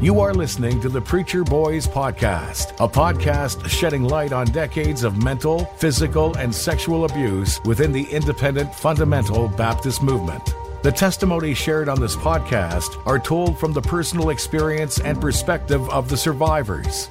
You are listening to the Preacher Boys Podcast, a podcast shedding light on decades of mental, physical, and sexual abuse within the independent fundamental Baptist movement. The testimonies shared on this podcast are told from the personal experience and perspective of the survivors.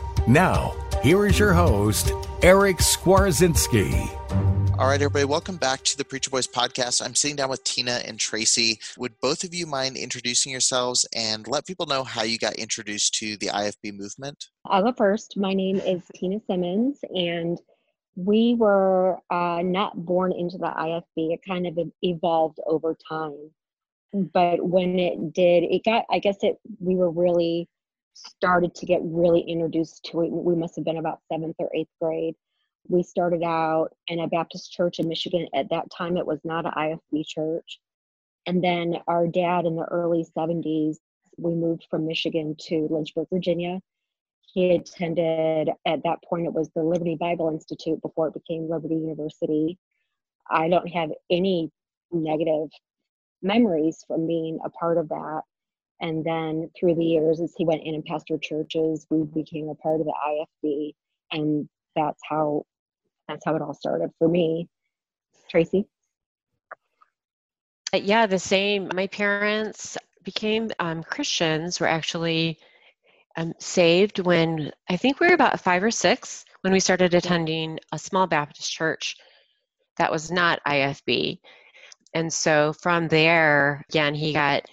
Now, here is your host, Eric Skwarczynski. All right, everybody, welcome back to the Preacher Boys podcast. I'm sitting down with Tina and Tracy. Would both of you mind introducing yourselves and let people know how you got introduced to the IFB movement? I'll go first. My name is Tina Simmons, and we were uh, not born into the IFB. It kind of evolved over time. But when it did, it got, I guess it, we were really started to get really introduced to it. We must have been about seventh or eighth grade we started out in a Baptist church in Michigan. At that time, it was not an IFB church. And then our dad in the early 70s, we moved from Michigan to Lynchburg, Virginia. He attended, at that point, it was the Liberty Bible Institute before it became Liberty University. I don't have any negative memories from being a part of that. And then through the years, as he went in and pastored churches, we became a part of the IFB. And that's how that's how it all started for me. Tracy? Uh, yeah, the same. My parents became um, Christians, were actually um, saved when I think we were about five or six when we started attending a small Baptist church that was not IFB. And so from there, again, he got,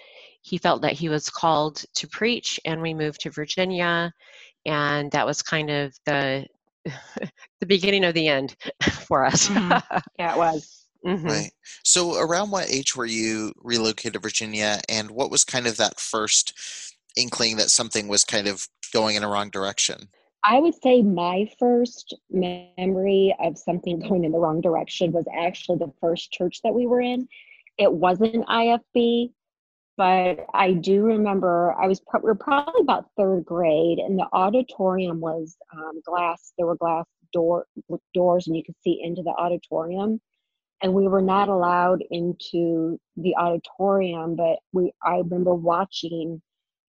he felt that he was called to preach, and we moved to Virginia. And that was kind of the the beginning of the end for us. Mm-hmm. Yeah, it was. Mm-hmm. Right. So, around what age were you relocated to Virginia, and what was kind of that first inkling that something was kind of going in a wrong direction? I would say my first memory of something going in the wrong direction was actually the first church that we were in. It wasn't IFB, but I do remember I was pro- we were probably about third grade, and the auditorium was um, glass. There were glass door doors, and you could see into the auditorium. And we were not allowed into the auditorium, but we I remember watching,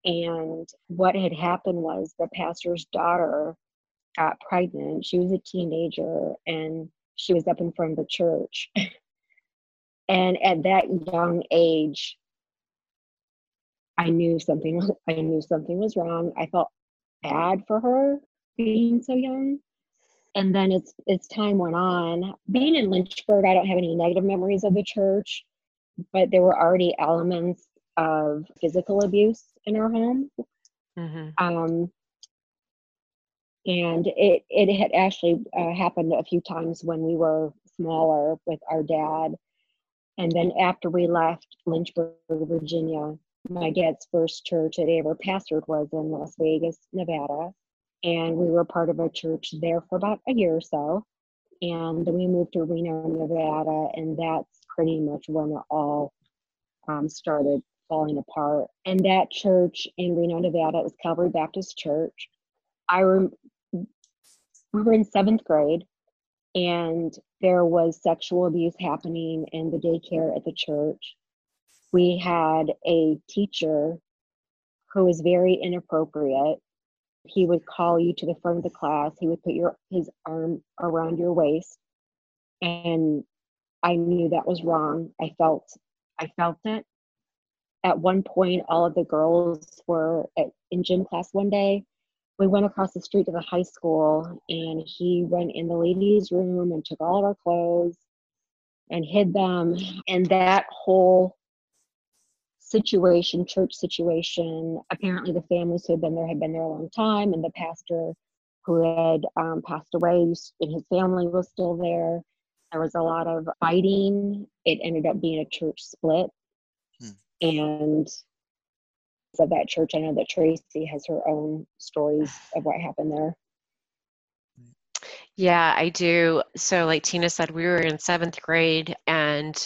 and what had happened was the pastor's daughter got pregnant. She was a teenager, and she was up in front of the church. and at that young age, I knew something I knew something was wrong. I felt bad for her being so young. And then it's as time went on, being in Lynchburg, I don't have any negative memories of the church, but there were already elements of physical abuse in our home. Mm-hmm. Um, and it it had actually uh, happened a few times when we were smaller with our dad. And then after we left Lynchburg, Virginia, my dad's first church that he ever pastored was in Las Vegas, Nevada. And we were part of a church there for about a year or so. And then we moved to Reno, Nevada, and that's pretty much when it all um, started falling apart. And that church in Reno, Nevada was Calvary Baptist Church. I rem- we were in seventh grade and there was sexual abuse happening in the daycare at the church. We had a teacher who was very inappropriate. He would call you to the front of the class. He would put your his arm around your waist, and I knew that was wrong. I felt I felt it. At one point, all of the girls were at, in gym class one day. We went across the street to the high school, and he went in the ladies' room and took all of our clothes and hid them. And that whole situation, church situation. Apparently, the families who had been there had been there a long time, and the pastor who had um, passed away and his family was still there. There was a lot of fighting. It ended up being a church split. Hmm. And so that church, I know that Tracy has her own stories of what happened there. Yeah, I do. So, like Tina said, we were in seventh grade, and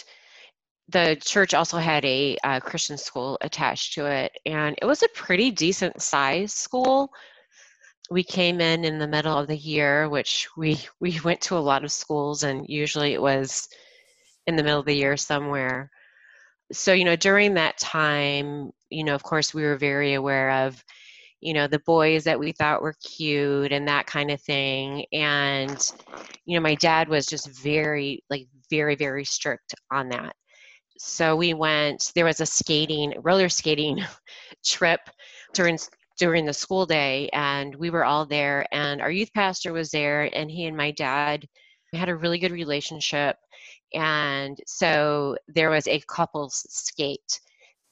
the church also had a uh, Christian school attached to it, and it was a pretty decent size school. We came in in the middle of the year, which we we went to a lot of schools, and usually it was in the middle of the year somewhere. So you know, during that time, you know, of course, we were very aware of, you know, the boys that we thought were cute and that kind of thing, and you know, my dad was just very like very very strict on that so we went there was a skating roller skating trip during during the school day and we were all there and our youth pastor was there and he and my dad had a really good relationship and so there was a couples skate.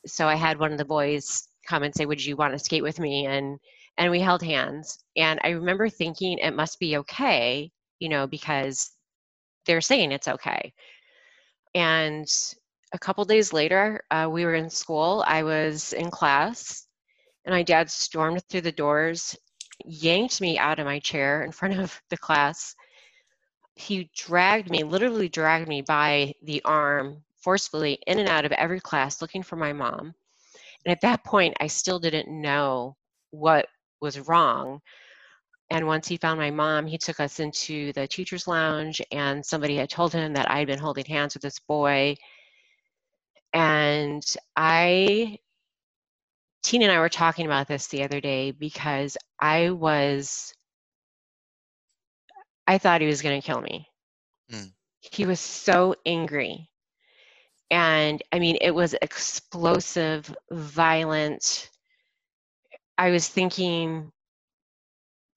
So i had one of the boys come and say would you want to skate with me? And and we held hands and i remember thinking it must be okay you know because they're saying it's okay. And a couple days later, uh, we were in school. I was in class, and my dad stormed through the doors, yanked me out of my chair in front of the class. He dragged me, literally dragged me by the arm forcefully in and out of every class looking for my mom. And at that point, I still didn't know what was wrong. And once he found my mom, he took us into the teacher's lounge, and somebody had told him that I had been holding hands with this boy and I, Tina and I were talking about this the other day because I was, I thought he was going to kill me. Mm. He was so angry. And I mean, it was explosive, violent. I was thinking,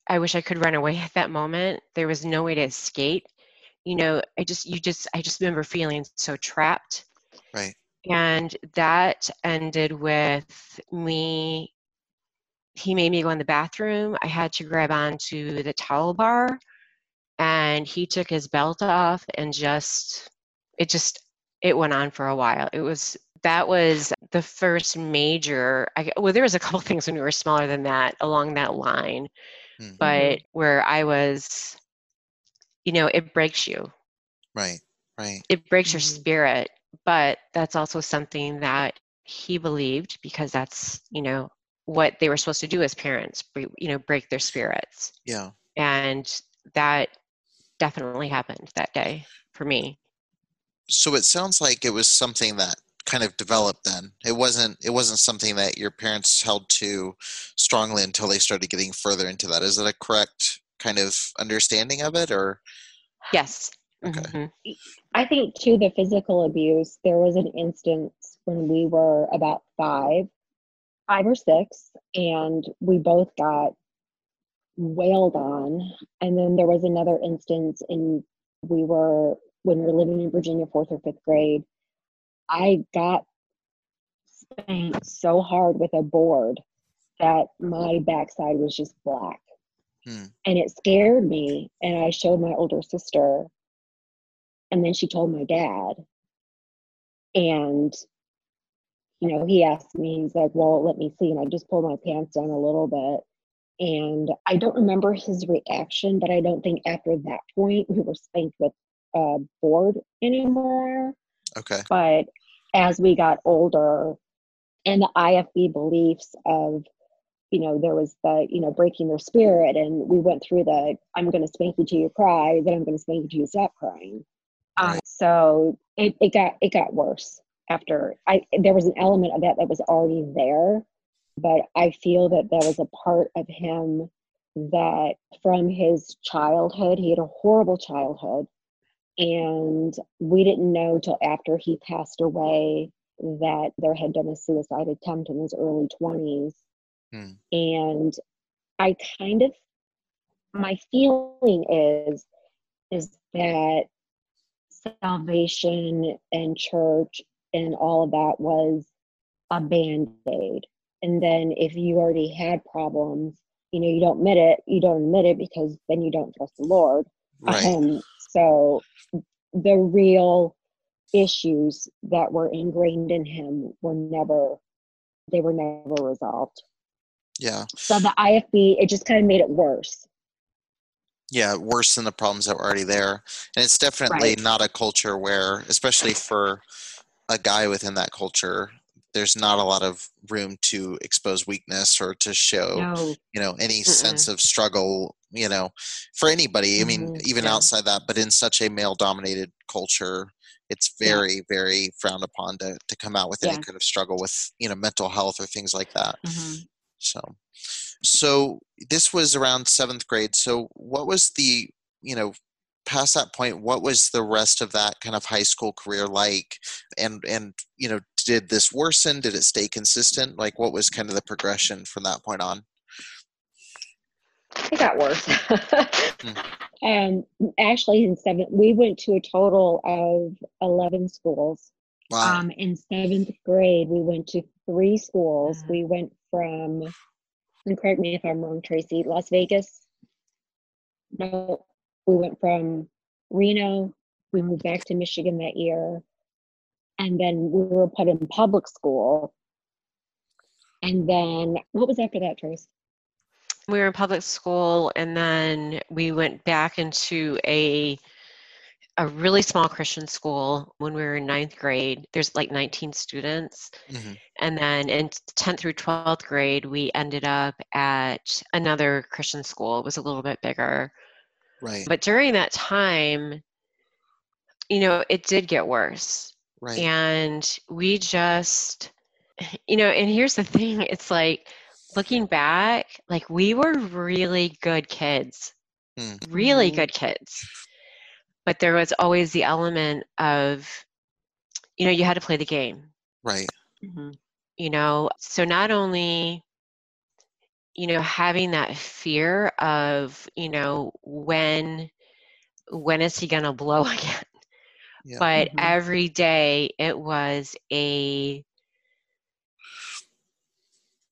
I wish I could run away at that moment. There was no way to escape. You know, I just, you just, I just remember feeling so trapped. Right. And that ended with me, he made me go in the bathroom. I had to grab onto the towel bar and he took his belt off and just, it just, it went on for a while. It was, that was the first major, I, well, there was a couple things when we were smaller than that along that line, mm-hmm. but where I was, you know, it breaks you. Right, right. It breaks mm-hmm. your spirit but that's also something that he believed because that's you know what they were supposed to do as parents you know break their spirits. Yeah. And that definitely happened that day for me. So it sounds like it was something that kind of developed then. It wasn't it wasn't something that your parents held to strongly until they started getting further into that. Is that a correct kind of understanding of it or? Yes okay mm-hmm. I think too the physical abuse. There was an instance when we were about five, five or six, and we both got wailed on. And then there was another instance in we were when we were living in Virginia, fourth or fifth grade. I got spanked so hard with a board that my backside was just black. Hmm. And it scared me. And I showed my older sister and then she told my dad. And, you know, he asked me, he's like, well, let me see. And I just pulled my pants down a little bit. And I don't remember his reaction, but I don't think after that point we were spanked with a board anymore. Okay. But as we got older, and the IFB beliefs of you know, there was the, you know, breaking their spirit. And we went through the, I'm going to spank you till you cry, then I'm going to spank you till you stop crying. Um, so it, it got, it got worse after I, there was an element of that that was already there, but I feel that there was a part of him that from his childhood, he had a horrible childhood. And we didn't know till after he passed away that there had been a suicide attempt in his early 20s. Hmm. And I kind of, my feeling is, is that salvation and church and all of that was a band aid. And then if you already had problems, you know, you don't admit it, you don't admit it because then you don't trust the Lord. Right. Um, so the real issues that were ingrained in him were never, they were never resolved. Yeah. So the IFB, it just kind of made it worse. Yeah. Worse than the problems that were already there. And it's definitely Right. not a culture where, especially for a guy within that culture, there's not a lot of room to expose weakness or to show No, you know any sense of struggle you know for anybody i mean Mhm, even yeah. outside that but in such a male dominated culture it's Yeah. very very frowned upon to, to come out with any kind of struggle with you know mental health or things like that Mhm. so so this was around seventh grade so what was the you know past that point what was the rest of that kind of high school career like and and you know did this worsen did it stay consistent like what was kind of the progression from that point on it got worse. um, actually, in seventh, we went to a total of 11 schools. wow Um, in seventh grade, we went to three schools. Mhm. We went from, and correct me if I'm wrong, Tracy, Las Vegas. No, we went from Reno. We moved back to Michigan that year. And then we were put in public school. And then what was after that, Trace? we were in public school and then we went back into a a really small christian school when we were in ninth grade there's like 19 students Mhm. and then in 10th through 12th grade we ended up at another christian school it was a little bit bigger right but during that time you know it did get worse right and we just you know and here's the thing it's like looking back like we were really good kids Hmm. really Mhm. good kids but there was always the element of you know you had to play the game. Right. You know so not only you know having that fear of you know when when is he going to blow again? Yeah. but Mhm. every day it was a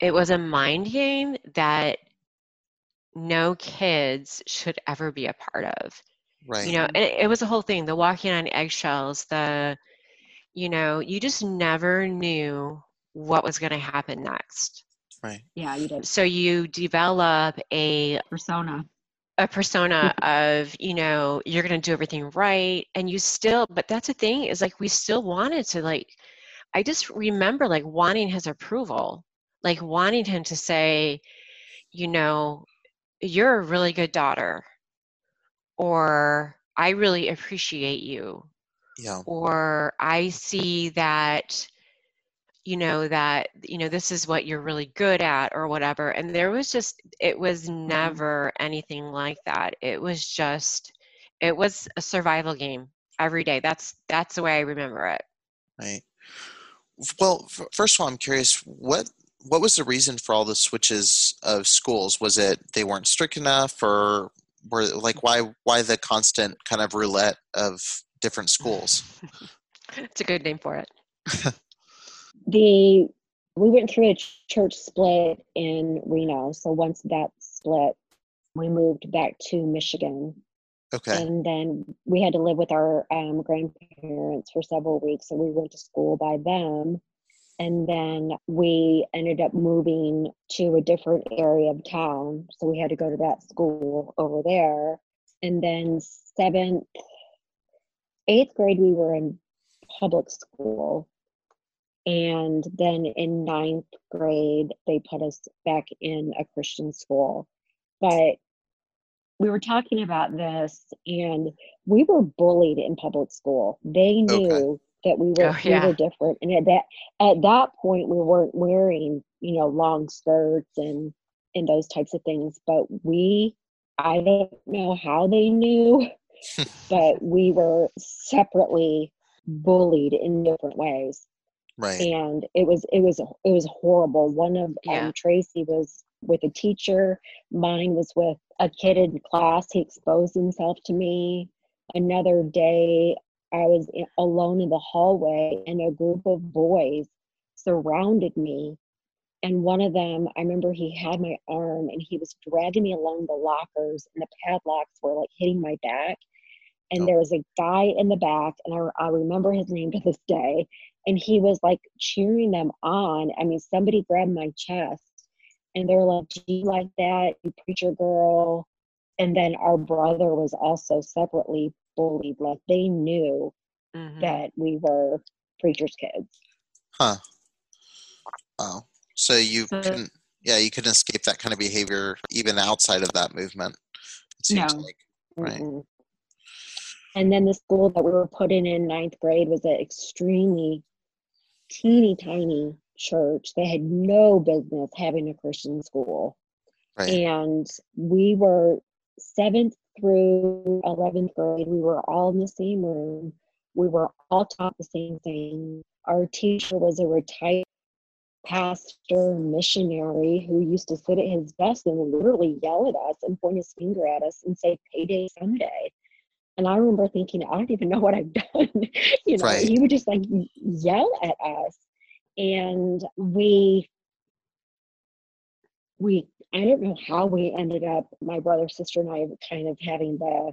it was a mind game that no kids should ever be a part of right you know and it, it was a whole thing the walking on eggshells the you know you just never knew what was going to happen next right Yeah, you did. so you develop a Persona. a persona of you know you're going to do everything right and you still but that's the thing is like we still wanted to like i just remember like wanting his approval like wanting him to say you know you're a really good daughter or i really appreciate you yeah. or i see that you know that you know this is what you're really good at or whatever and there was just it was mm-hmm. never anything like that. It was just it was a survival game every day. That's that's the way i remember it. Right. Well f- first of all i'm curious what what was the reason for all the switches of schools? Was it they weren't strict enough or were like why why the constant kind of roulette of different schools it's a good name for it The we went through a ch- church split in Reno. So once that split, we moved back to Michigan. okay And then we had to live with our um, grandparents for several weeks. So we went to school by them. And then we ended up moving to a different area of town. So we had to go to that school over there. And then seventh, eighth grade, we were in public school. And then in ninth grade, they put us back in a Christian school. But we were talking about this, and we were bullied in public school. They knew Okay. That we were Oh, yeah. we were different, and at that at that point, we weren't wearing you know long skirts and and those types of things. But we, I don't know how they knew, but we were separately bullied in different ways Right. and it was it was it was horrible one of Yeah. um, tracy was with a teacher mine was with a kid in class he exposed himself to me another day i was alone in the hallway and a group of boys surrounded me and one of them i remember he had my arm and he was dragging me along the lockers and the padlocks were like hitting my back and Oh. there was a guy in the back and I, I remember his name to this day and he was like cheering them on. I mean, somebody grabbed my chest and they're like, Do you like that, you preacher girl? And then our brother was also separately bullied. Like they knew Mhm. that we were preacher's kids. Huh. Oh. So you So- couldn't yeah, you couldn't escape that kind of behavior even outside of that movement. It seems No. like. Right. Mm-mm. And then the school that we were put in in ninth grade was an extremely teeny tiny church. They had no business having a Christian school. Right. and we were seventh through 11th grade we were all in the same room. We were all taught the same thing. Our teacher was a retired pastor missionary who used to sit at his desk and literally yell at us and point his finger at us and say payday someday and i remember thinking i don't even know what i've done. You know Right. he would just like yell at us. And we we I don't know how we ended up, my brother, sister, and I kind of having the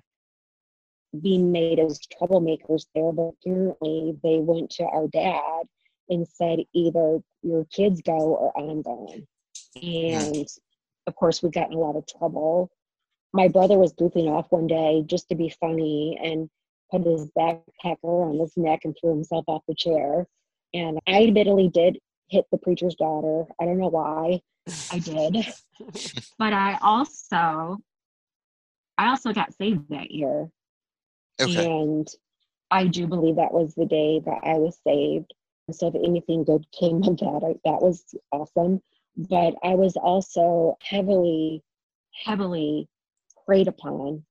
being made as troublemakers there, but apparently they went to our dad and said either your kids go or I'm going. And of course, we got in a lot of trouble. My brother was goofing off one day just to be funny and put his backpacker on his neck and threw himself off the chair. And I admittedly did hit the preacher's daughter. I don't know why. I did. but I also I also got saved that year. Okay. And I do believe that was the day that I was saved. So if anything good came of that, I, that was awesome. But I was also heavily, heavily preyed upon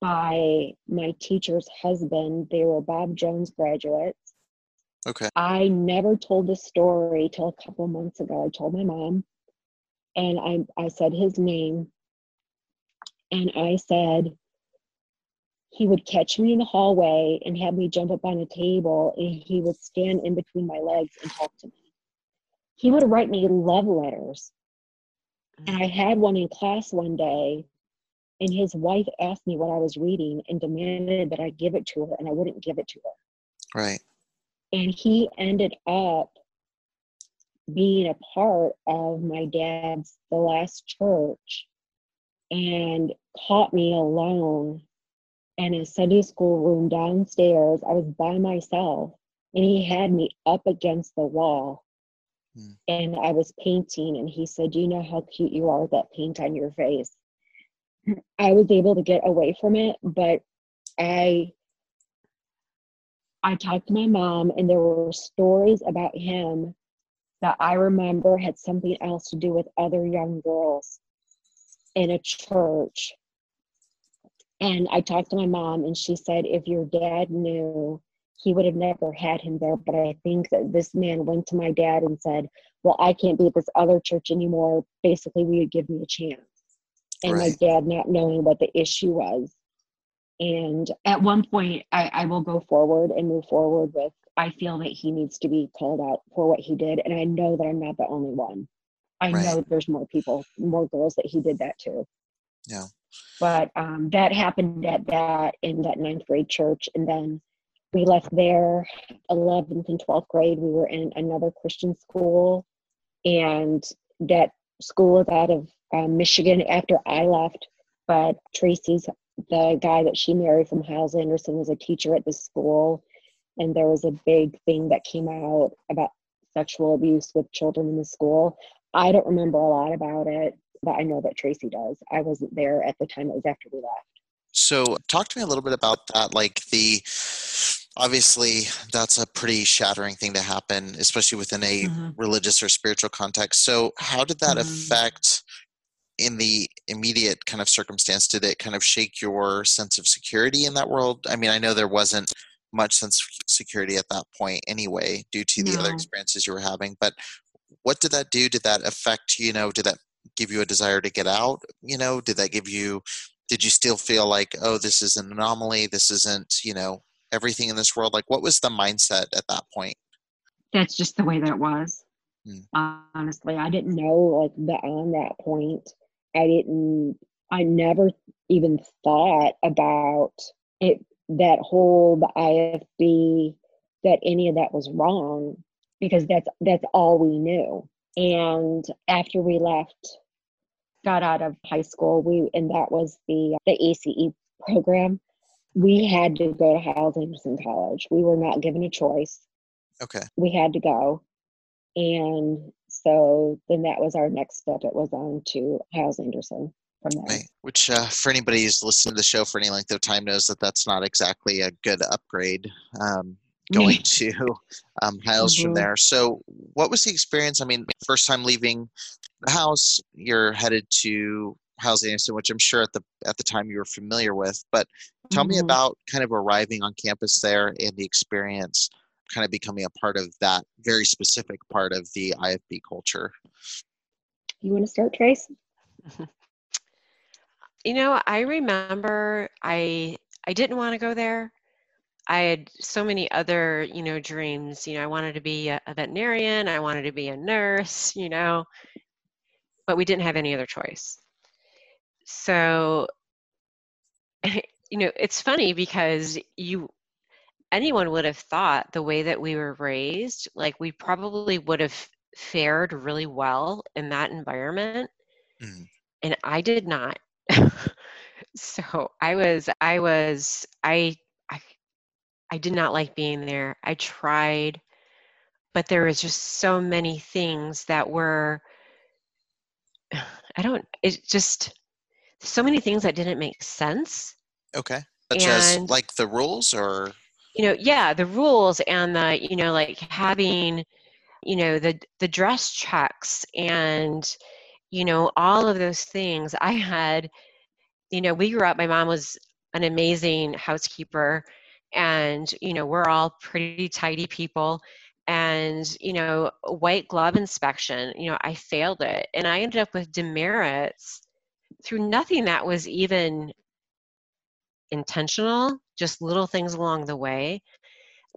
by my teacher's husband. They were Bob Jones graduates. Okay. I never told this story till a couple months ago. I told my mom, and I I said his name, and I said he would catch me in the hallway and have me jump up on a table, and he would stand in between my legs and talk to me. He would write me love letters, and I had one in class one day, and his wife asked me what I was reading and demanded that I give it to her, and I wouldn't give it to her Right. And he ended up being a part of my dad's the last church and caught me alone in a Sunday school room downstairs. I was by myself and he had me up against the wall Hmm. and I was painting and he said, you know how cute you are with that paint on your face? I was able to get away from it, but I I talked to my mom, and there were stories about him that I remember had something else to do with other young girls in a church. And I talked to my mom, and she said, if your dad knew, he would have never had him there. But I think that this man went to my dad and said, Well, I can't be at this other church anymore. Basically, will you give me a chance? And my dad not knowing what the issue was. And at one point, I, I will go forward and move forward with I feel that he needs to be called out for what he did. And I know that I'm not the only one. I Right. know there's more people, more girls that he did that to. Yeah. But um, that happened at that in that ninth grade church. And then we left there, 11th and 12th grade. We were in another Christian school. And that school is out of um, Michigan after I left. But Tracy's the guy that she married from Hyles Anderson was a teacher at the school. and there was a big thing that came out about sexual abuse with children in the school. I don't remember a lot about it, but I know that Tracy does. I wasn't there at the time, it was after we left. So, talk to me a little bit about that. Like the obviously, that's a pretty shattering thing to happen, especially within a mm-hmm. religious or spiritual context. So, how did that mm-hmm. affect in the immediate kind of circumstance? Did it kind of shake your sense of security in that world? I mean, I know there wasn't much sense of security at that point anyway, due to the no. other experiences you were having, but what did that do? Did that affect, you know, did that give you a desire to get out? You know, did that give you did you still feel like oh this is an anomaly this isn't you know everything in this world like what was the mindset at that point that's just the way that it was hmm. honestly i didn't know like beyond that point i didn't i never even thought about it that whole the ifb that any of that was wrong because that's that's all we knew and after we left got out of high school, we and that was the the ACE program. We had to go to Hyles Anderson College. We were not given a choice. Okay. We had to go, and so then that was our next step. It was on to Hyles Anderson from there. Right. Which, uh, for anybody who's listened to the show for any length of time, knows that that's not exactly a good upgrade. Um, going to um, Hyles mm-hmm. from there. So, what was the experience? I mean, first time leaving the house, you're headed to Hyles Anderson, which I'm sure at the at the time you were familiar with. But tell mm-hmm. me about kind of arriving on campus there and the experience, kind of becoming a part of that very specific part of the IFB culture. You want to start, Trace? You know, I remember I I didn't want to go there. I had so many other, you know, dreams. You know, I wanted to be a, a veterinarian. I wanted to be a nurse. You know, but we didn't have any other choice. So, you know, it's funny because you anyone would have thought the way that we were raised, like we probably would have fared really well in that environment. Mm. And I did not. so I was, I was, I, I, I did not like being there. I tried, but there was just so many things that were I don't, it just, so many things that didn't make sense. Okay. Such and, as like the rules or? You know, yeah, the rules and the, you know, like having, you know, the, the dress checks and, you know, all of those things. I had, you know, we grew up, my mom was an amazing housekeeper and, you know, we're all pretty tidy people and you know white glove inspection you know i failed it and i ended up with demerits through nothing that was even intentional just little things along the way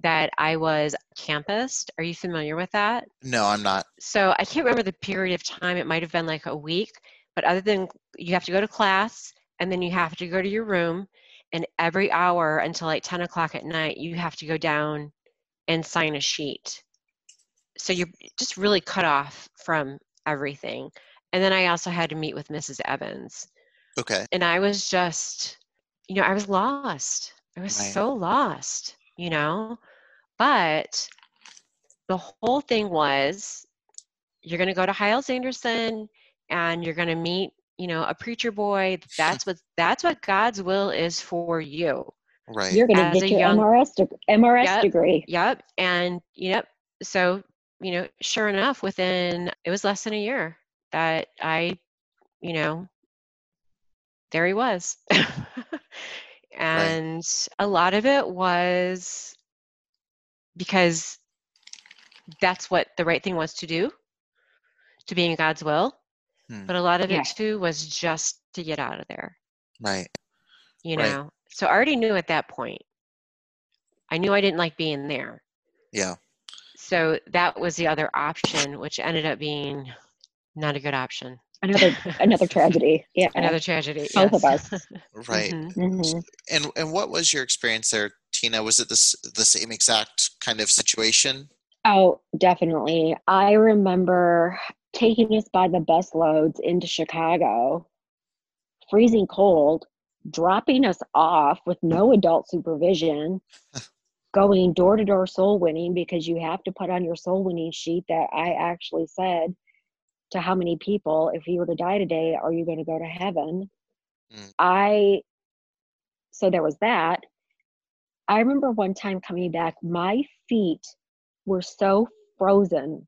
that i was campus are you familiar with that no i'm not so i can't remember the period of time it might have been like a week but other than you have to go to class and then you have to go to your room and every hour until like 10 o'clock at night you have to go down and sign a sheet. So you're just really cut off from everything. And then I also had to meet with Mrs. Evans. Okay. And I was just, you know, I was lost. I was right. so lost, you know? But the whole thing was you're going to go to Hyles Anderson and you're going to meet, you know, a preacher boy. That's what that's what God's will is for you. Right. You're going to get your young, MRS, de- MRS yep, degree. Yep. And, yep. So, you know, sure enough, within, it was less than a year that I, you know, there he was. and right. a lot of it was because that's what the right thing was to do, to be in God's will. Hmm. But a lot of yeah. it too was just to get out of there. Right. You know, right. So I already knew at that point. I knew I didn't like being there. Yeah. So that was the other option, which ended up being not a good option. Another another tragedy. Yeah. Another tragedy. Both yes. of us. right. Mm-hmm. mm-hmm. And and what was your experience there, Tina? Was it this the same exact kind of situation? Oh, definitely. I remember taking us by the bus loads into Chicago, freezing cold, dropping us off with no adult supervision going door to door soul winning because you have to put on your soul winning sheet that I actually said to how many people, if you were to die today, are you going to go to heaven? Mm. I, so there was that. I remember one time coming back, my feet were so frozen.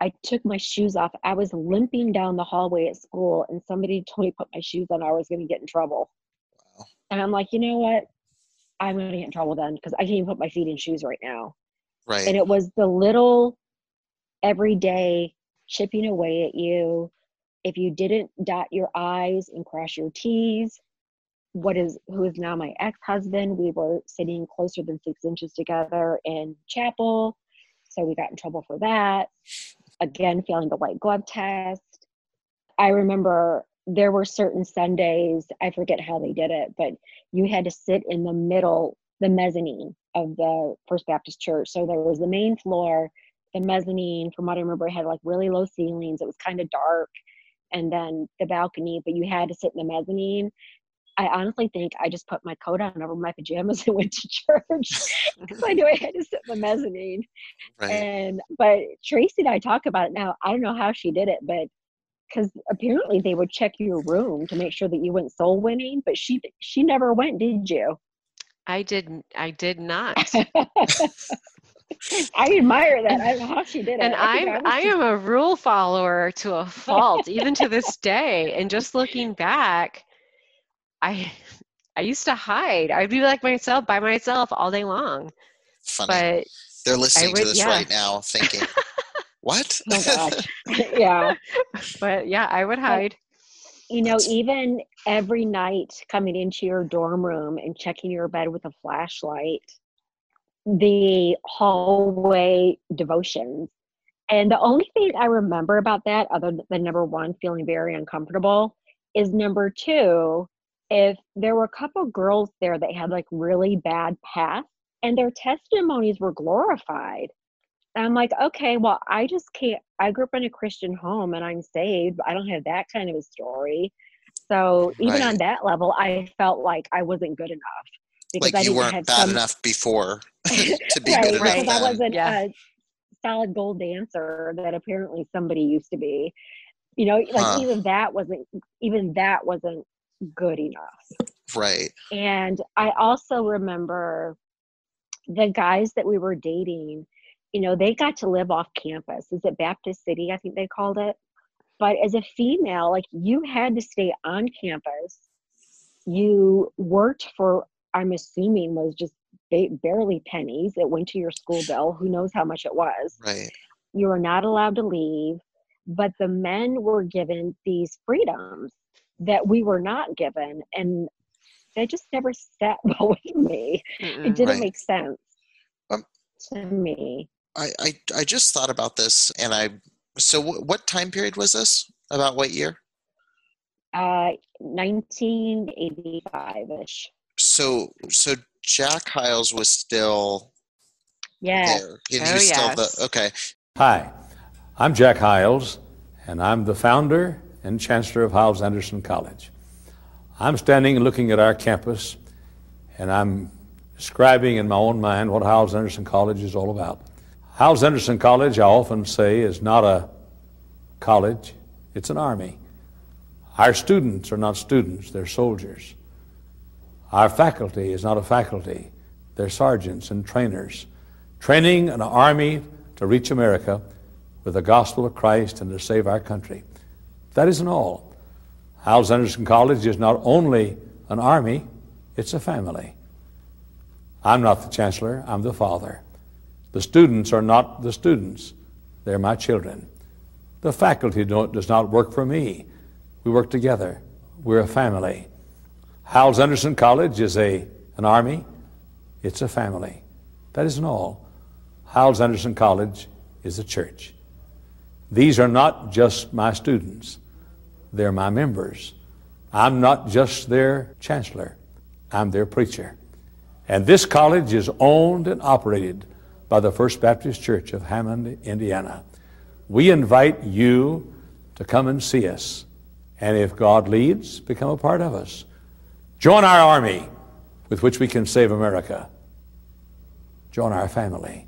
I took my shoes off. I was limping down the hallway at school, and somebody told me to put my shoes on. I was going to get in trouble. Wow. And I'm like, you know what? I'm going to get in trouble then because I can't even put my feet in shoes right now. Right. And it was the little everyday chipping away at you. If you didn't dot your I's and cross your T's, what is who is now my ex-husband, we were sitting closer than six inches together in chapel. So we got in trouble for that. Again, failing the white glove test. I remember there were certain Sundays, I forget how they did it, but you had to sit in the middle, the mezzanine of the First Baptist Church. So there was the main floor, the mezzanine, from what I remember, had like really low ceilings. It was kind of dark. And then the balcony, but you had to sit in the mezzanine. I honestly think I just put my coat on over my pajamas and went to church because I knew I had to sit in the mezzanine. Right. And but Tracy and I talk about it now. I don't know how she did it, but because apparently they would check your room to make sure that you went soul winning but she she never went did you i didn't i did not I admire that. I don't know how she did it. And I I'm I, I am a rule follower to a fault, even to this day. And just looking back, I I used to hide. I'd be like myself by myself all day long. Funny. But they're listening would, to this yeah. right now, thinking, what? Oh gosh. yeah. But yeah, I would hide. But, you know, even every night coming into your dorm room and checking your bed with a flashlight, the hallway devotions. And the only thing I remember about that, other than number one, feeling very uncomfortable, is number two, if there were a couple girls there that had like really bad past and their testimonies were glorified I'm like, okay, well, I just can't. I grew up in a Christian home and I'm saved. I don't have that kind of a story. So even right. on that level, I felt like I wasn't good enough because like I you weren't bad some... enough before to be right, good enough. Because I wasn't yeah. a solid gold dancer that apparently somebody used to be. You know, like huh. even that wasn't even that wasn't good enough. Right. And I also remember the guys that we were dating you know, they got to live off campus. Is it Baptist City? I think they called it. But as a female, like you had to stay on campus. You worked for, I'm assuming, was just barely pennies. It went to your school bill. Who knows how much it was? Right. You were not allowed to leave. But the men were given these freedoms that we were not given. And they just never sat well with me. Mm-mm, it didn't right. make sense um, to me. I, I, I just thought about this and I so w- what time period was this about what year uh 1985ish so so jack hyles was still yeah there. He, oh, was still yes. the okay hi i'm jack hyles and i'm the founder and chancellor of Hyles Anderson College. I'm standing and looking at our campus, and I'm describing in my own mind what Hyles Anderson College is all about. Hyles Anderson College, I often say, is not a college, it's an army. Our students are not students, they're soldiers. Our faculty is not a faculty, they're sergeants and trainers, training an army to reach America with the gospel of Christ and to save our country. That isn't all. Hyles Anderson College is not only an army, it's a family. I'm not the chancellor, I'm the father. The students are not the students, they're my children. The faculty does not work for me. We work together. We're a family. Hyles Anderson College is a, an army, it's a family. That isn't all. Hyles Anderson College is a church. These are not just my students, they're my members. I'm not just their chancellor, I'm their preacher. And this college is owned and operated by the First Baptist Church of Hammond, Indiana. We invite you to come and see us. And if God leads, become a part of us. Join our army with which we can save America. join our family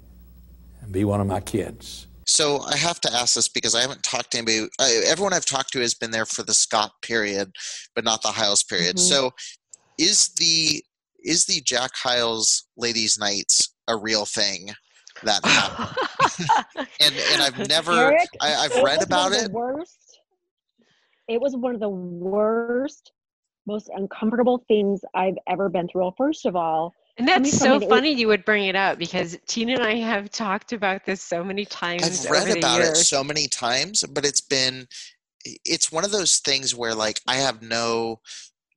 and be one of my kids. So I have to ask this because I haven't talked to anybody. I, everyone I've talked to has been there for the Scott period, but not the Hyles period. Mhm. So is the is the Jack Hyles Ladies Nights a real thing that happened? and and I've never Eric, I, I've read about it. Worst. It was one of the worst, most uncomfortable things I've ever been through. Well, first of all, And that's so an eight- funny you would bring it up because Tina and I have talked about this so many times. I've over read the about it so many times, but it's been it's one of those things where like I have no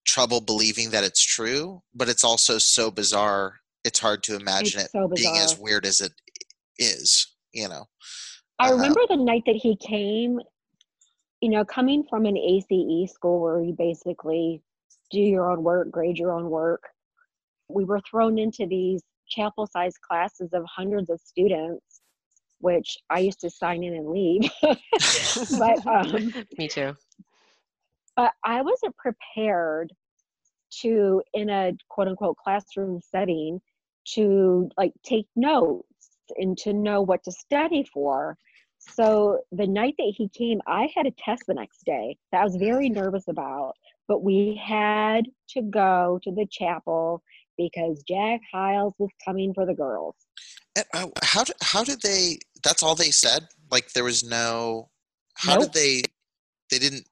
trouble believing that it's true, but it's also so bizarre. It's hard to imagine It's it so being as weird as it is, you know. I Uh-huh. remember the night that he came, you know, coming from an ACE school where you basically do your own work, grade your own work. We were thrown into these chapel sized classes of hundreds of students, which I used to sign in and leave. but um, Me too. but I wasn't prepared to, in a quote unquote classroom setting, to like take notes and to know what to study for. So the night that he came, I had a test the next day that I was very nervous about, but we had to go to the chapel because Jack Hyles was coming for the girls. And, uh, how did how did they? That's all they said. Like there was no. How Nope. did they? They didn't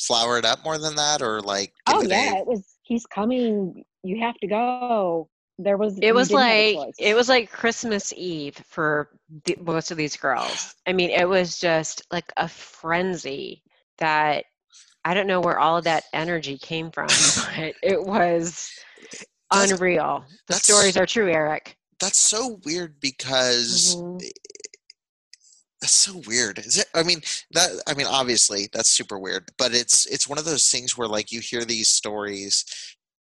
flower it up more than that, or like. Oh it yeah, a- it was he's coming. You have to go. There was It was didn't have a like it was like Christmas Eve for the, most of these girls. I mean, it was just like a frenzy that I don't know where all of that energy came from, but it was That's- unreal. The stories are true, Eric. that's so weird because Mhm. that's so weird is it i mean that i mean obviously that's super weird but it's it's one of those things where like you hear these stories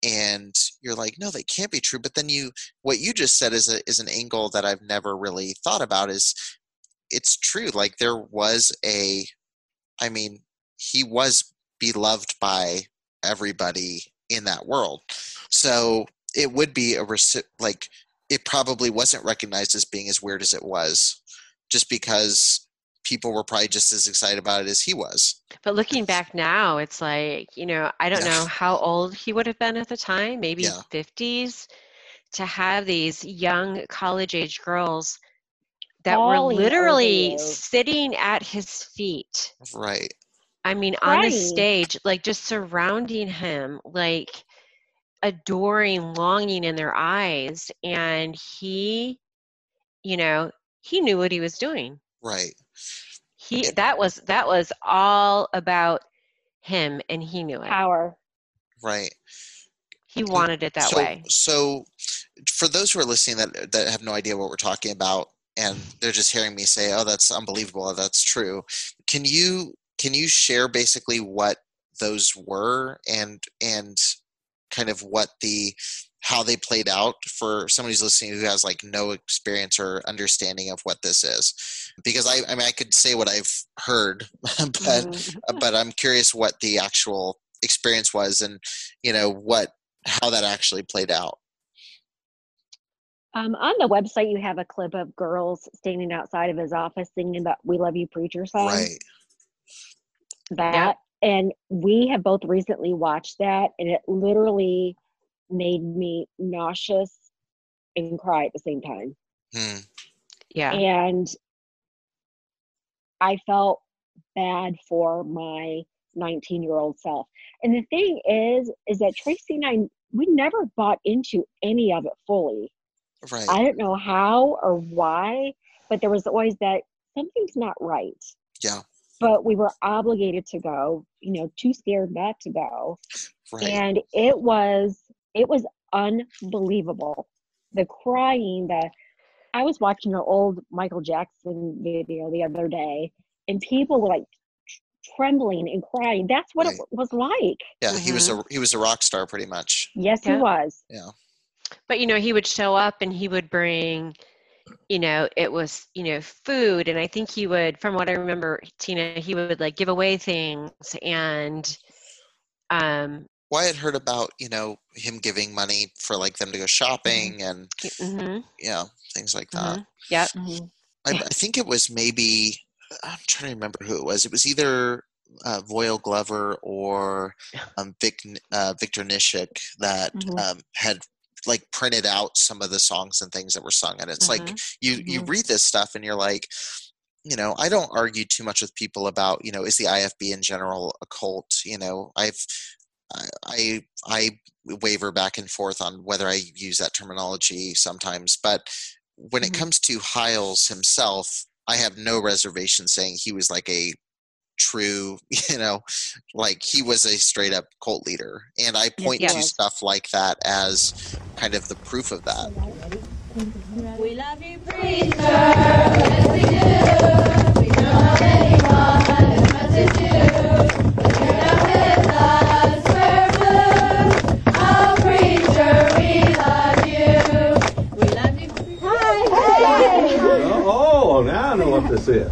and you're like no they can't be true but then you what you just said is a is an angle that i've never really thought about is it's true like there was a i mean he was beloved by everybody in that world so it would be a reci- like it probably wasn't recognized as being as weird as it was just because people were probably just as excited about it as he was. But looking back now, it's like, you know, I don't Yeah. know how old he would have been at the time, maybe Yeah. 50s, to have these young college age girls that were Falling over literally sitting at his feet. Right. I mean, on the stage, like just surrounding him, like adoring, longing in their eyes. And he, you know, he knew what he was doing. Right. He Yeah. that was that was all about him and he knew it. power. Right. He mm-hmm. wanted it that so, way. So for those who are listening that that have no idea what we're talking about and they're just hearing me say, "Oh, that's unbelievable. Oh, that's true." Can you can you share basically what those were and and kind of what the how they played out for somebody who's listening who has like no experience or understanding of what this is because i i mean i could say what i've heard but Mhm. uh, but I'm curious what the actual experience was and you know what how that actually played out. Um, on the website, you have a clip of girls standing outside of his office singing the "We Love You, Preacher" song. Right. That, and we have both recently watched that, and it literally made me nauseous and cry at the same time. Hmm. Yeah. And I felt bad for my 19 year old self. And the thing is, is that Tracy and I, we never bought into any of it fully. Right. I don't know how or why, but there was always that something's not right. yeah. But we were obligated to go, you know, too scared not to go. Right. And it was it was unbelievable. The crying, the I was watching an old Michael Jackson video the other day, and people were like trembling and crying. That's what Right. it was like. yeah. He was a mm-hmm. he was a rock star pretty much. Yes, Yeah. he was. Yeah. But you know, he would show up and he would bring, you know, it was, you know, food. And I think he would, from what I remember, Tina, he would like give away things and um well, I had heard about you know him giving money for like them to go shopping and Mm-hmm. you know things like that. Yep. Mhm. I, I think it was maybe I'm trying to remember who it was. It was either uh, Voyle Glover or um, Vic, uh, Victor Nishik that Mhm. um, had like printed out some of the songs and things that were sung. And it's like you you Mhm. read this stuff and you're like, you know, I don't argue too much with people about you know is the IFB in general a cult. You know, I've I I, I waver back and forth on whether I use that terminology sometimes, but when it Mhm. comes to Hyles himself, I have no reservation saying he was like a true, you know, like he was a straight up cult leader. And I point he to stuff like that as kind of the proof of that. We love you, preacher. Yes, we do. We don't love anyone as much as you. But you're not with us. We're blue. Oh, preacher, we love you. We love you. Hi. Oh, now I know what this is.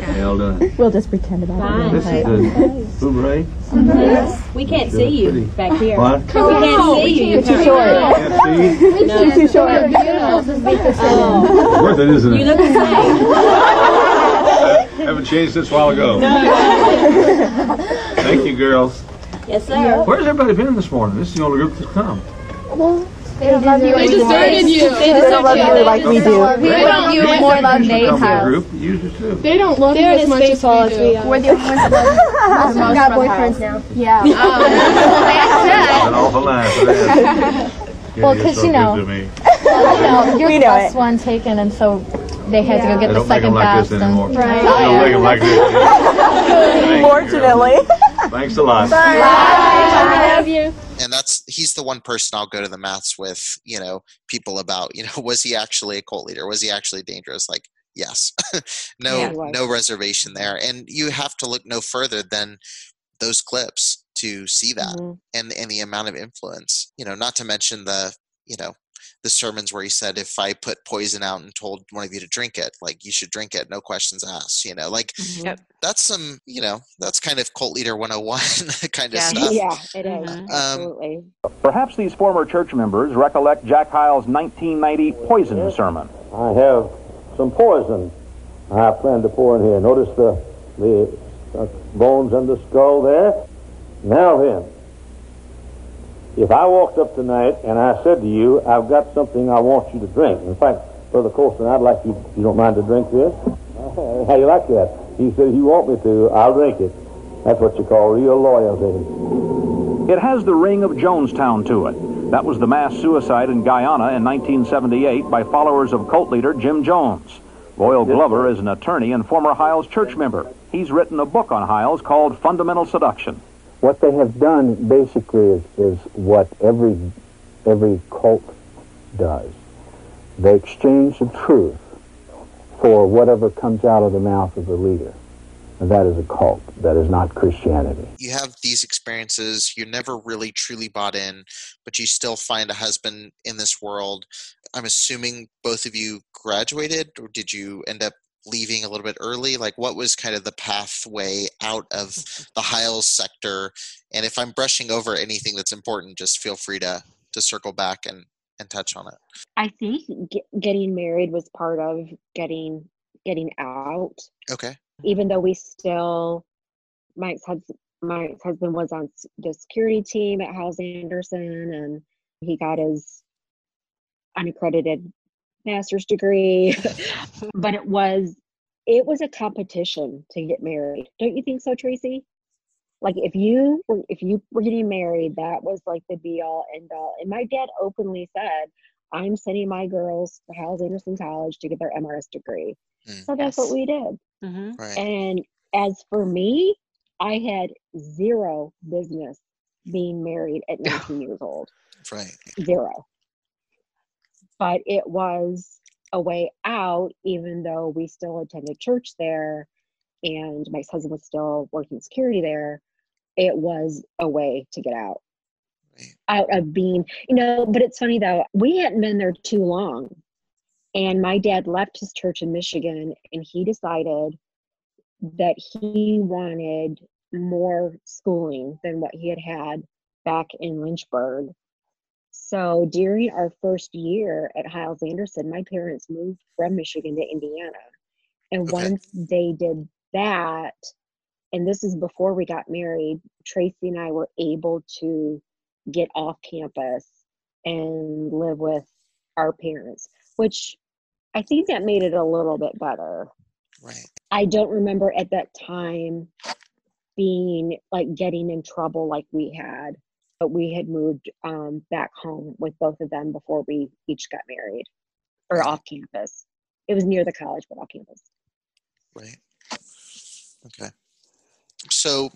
How y'all doing? We'll just pretend about This is good. Boomerang? We can't see you back here. What? We can't see you. You're Too short. Can't see? No. Too short. Oh, Worth it, isn't you it? look the same. Haven't changed since a while ago. Thank you, girls. Yes, sir. Where's everybody been this morning? This is the only group that's come. They deserted you. They don't love you like we do. We don't you more love Usually they come with a have. group. Usually do. They don't love you as much as we do. We're the only ones that love Most of them got boyfriends now. Yeah. An awful line for that. Well, You're 'cause, so you know, good to me. you're the best one taken, and so they had to go get the don't make them second like best. this anymore. Right. They don't make them like this. Fortunately. Thanks a lot. Love you. And that's he's the one person I'll go to the maths with, you know, people about, you know, was he actually a cult leader? Was he actually dangerous? Like, yes. no Yeah, no reservation there. And you have to look no further than those clips to see that Mhm. and and the amount of influence. You know, not to mention the, you know, the sermons where he said if I put poison out and told one of you to drink it, like you should drink it, no questions asked, you know. Like Yep. that's some, you know, that's kind of cult leader 101 kind of Yes. stuff. Yeah, it is. Mhm. Absolutely. Perhaps these former church members recollect Jack Hyles' 1990 poison sermon. I have some poison I plan to pour in here. Notice the the uh, bones and the skull there. Now then, if I walked up tonight and I said to you, I've got something I want you to drink. In fact, Brother Colson, I'd like you, if you don't mind to drink this. How you like that? He said, if you want me to, I'll drink it. That's what you call real loyalty. It has the ring of Jonestown to it. That was the mass suicide in Guyana in 1978 by followers of cult leader Jim Jones. Voyle Glover is an attorney and former Hyles church member. He's written a book on Hyles called Fundamental Seduction. What they have done basically is, is what every every cult does. They exchange the truth for whatever comes out of the mouth of the leader. And that is a cult. That is not Christianity. you have these experiences you're never really truly bought in but you still find a husband in this world i'm assuming both of you graduated or did you end up leaving a little bit early? Like what was kind of the pathway out of the hyles sector? And if i'm brushing over anything that's important just feel free to to circle back and and touch on it. I think get, getting married was part of getting getting out. okay. Even though we still, Mike's husband, Mike's husband was on the security team at Hyles Anderson, and he got his unaccredited master's degree. but it was it was a competition to get married. Don't you think so, Tracy? Like if you were if you were getting married, that was like the be all end all. And my dad openly said, I'm sending my girls to Hyles Anderson College to get their MRS degree. Mm. So that's Yes. what we did. Mm-hmm. right And as for me, I had zero business being married at 19 years old. right Zero. But it was a way out, even though we still attended church there and my husband was still working security there. It was a way to get out. Right. Out of being, you know, but it's funny though, we hadn't been there too long. And my dad left his church in Michigan and he decided that he wanted more schooling than what he had had back in Lynchburg. So during our first year at Hyles Anderson, my parents moved from Michigan to Indiana. And Okay. once they did that, and this is before we got married, Tracy and I were able to get off campus and live with our parents, which I think that made it a little bit better. Right. I don't remember at that time being like getting in trouble like we had, but we had moved um, back home with both of them before we each got married or off campus. It was near the college, but off campus. Right. Okay. So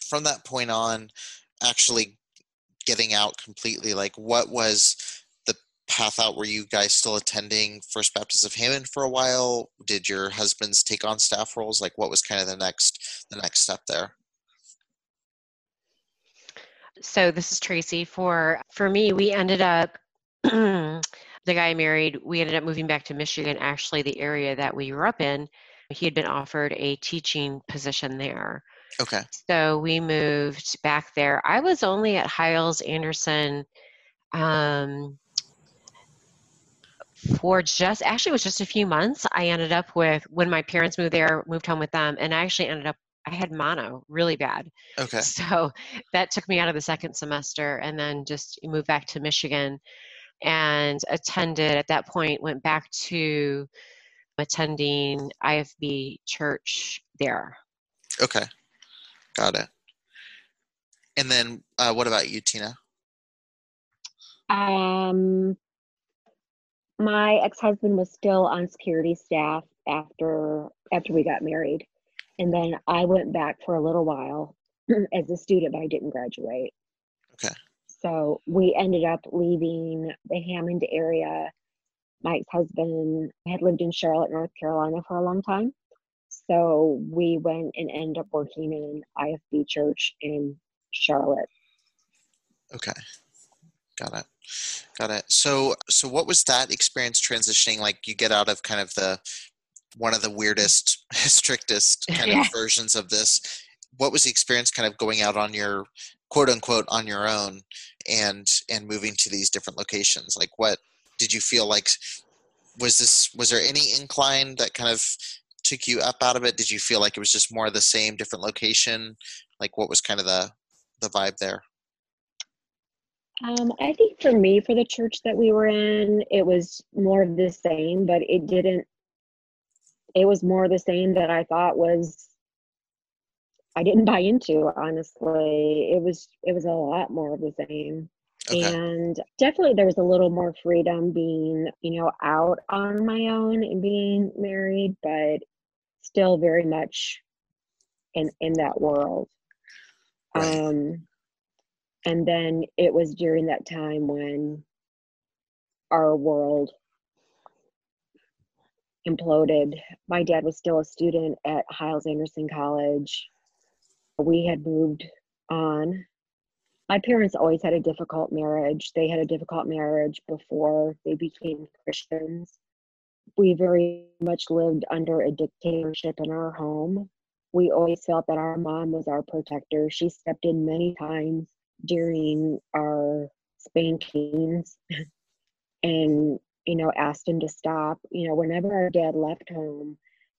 from that point on, actually getting out completely, like what was the path out? Were you guys still attending First Baptist of Hammond for a while? Did your husbands take on staff roles? Like what was kind of the next the next step there? So this is Tracy. For for me, we ended up the guy I married. We ended up moving back to Michigan. Actually, the area that we grew up in, he had been offered a teaching position there. Okay. So we moved back there. I was only at Hyles Anderson um, for just actually it was just a few months. I ended up with when my parents moved there, moved home with them, and I actually ended up I had mono really bad. Okay. So that took me out of the second semester and then just moved back to Michigan and attended at that point, went back to attending IFB church there. Okay. Got it. And then uh, what about you, Tina? Um, my ex-husband was still on security staff after after we got married, and then I went back for a little while as a student, but I didn't graduate. Okay. So we ended up leaving the Hammond area. My ex-husband had lived in Charlotte, North Carolina for a long time. So we went and ended up working in IFB Church in Charlotte. Okay. Got it. Got it. So so what was that experience transitioning like you get out of kind of the one of the weirdest strictest kind Yeah. of versions of this. What was the experience kind of going out on your quote unquote on your own and and moving to these different locations? Like what did you feel like was this was there any incline that kind of took you up out of it? Did you feel like it was just more of the same different location? Like what was kind of the the vibe there? Um, I think for me, for the church that we were in, it was more of the same, but it didn't, it was more the same that I thought was, I didn't buy into, honestly. It was, it was a lot more of the same. Okay. And definitely there was a little more freedom being, you know, out on my own and being married, but still very much in in that world. Right. Um and then it was during that time when our world imploded. My dad was still a student at Hyles Anderson College. We had moved on. My parents always had a difficult marriage. They had a difficult marriage before they became Christians. We very much lived under a dictatorship in our home. We always felt that our mom was our protector. She stepped in many times during our spankings and you know asked him to stop you know whenever our dad left home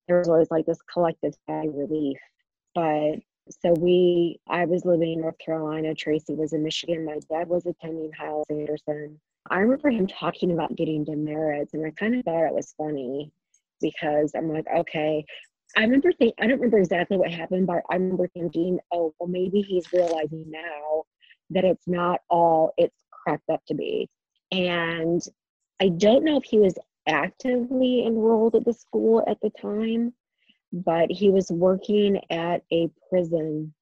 there was always like this collective sigh of relief. But so we i was living in north carolina tracy was in michigan my dad was attending hyles anderson. I remember him talking about getting demerits and i kind of thought it was funny because i'm like okay. I remember think i don't remember exactly what happened but i remember thinking oh well maybe he's realizing now that it's not all it's cracked up to be. And I don't know if he was actively enrolled at the school at the time, but he was working at a prison.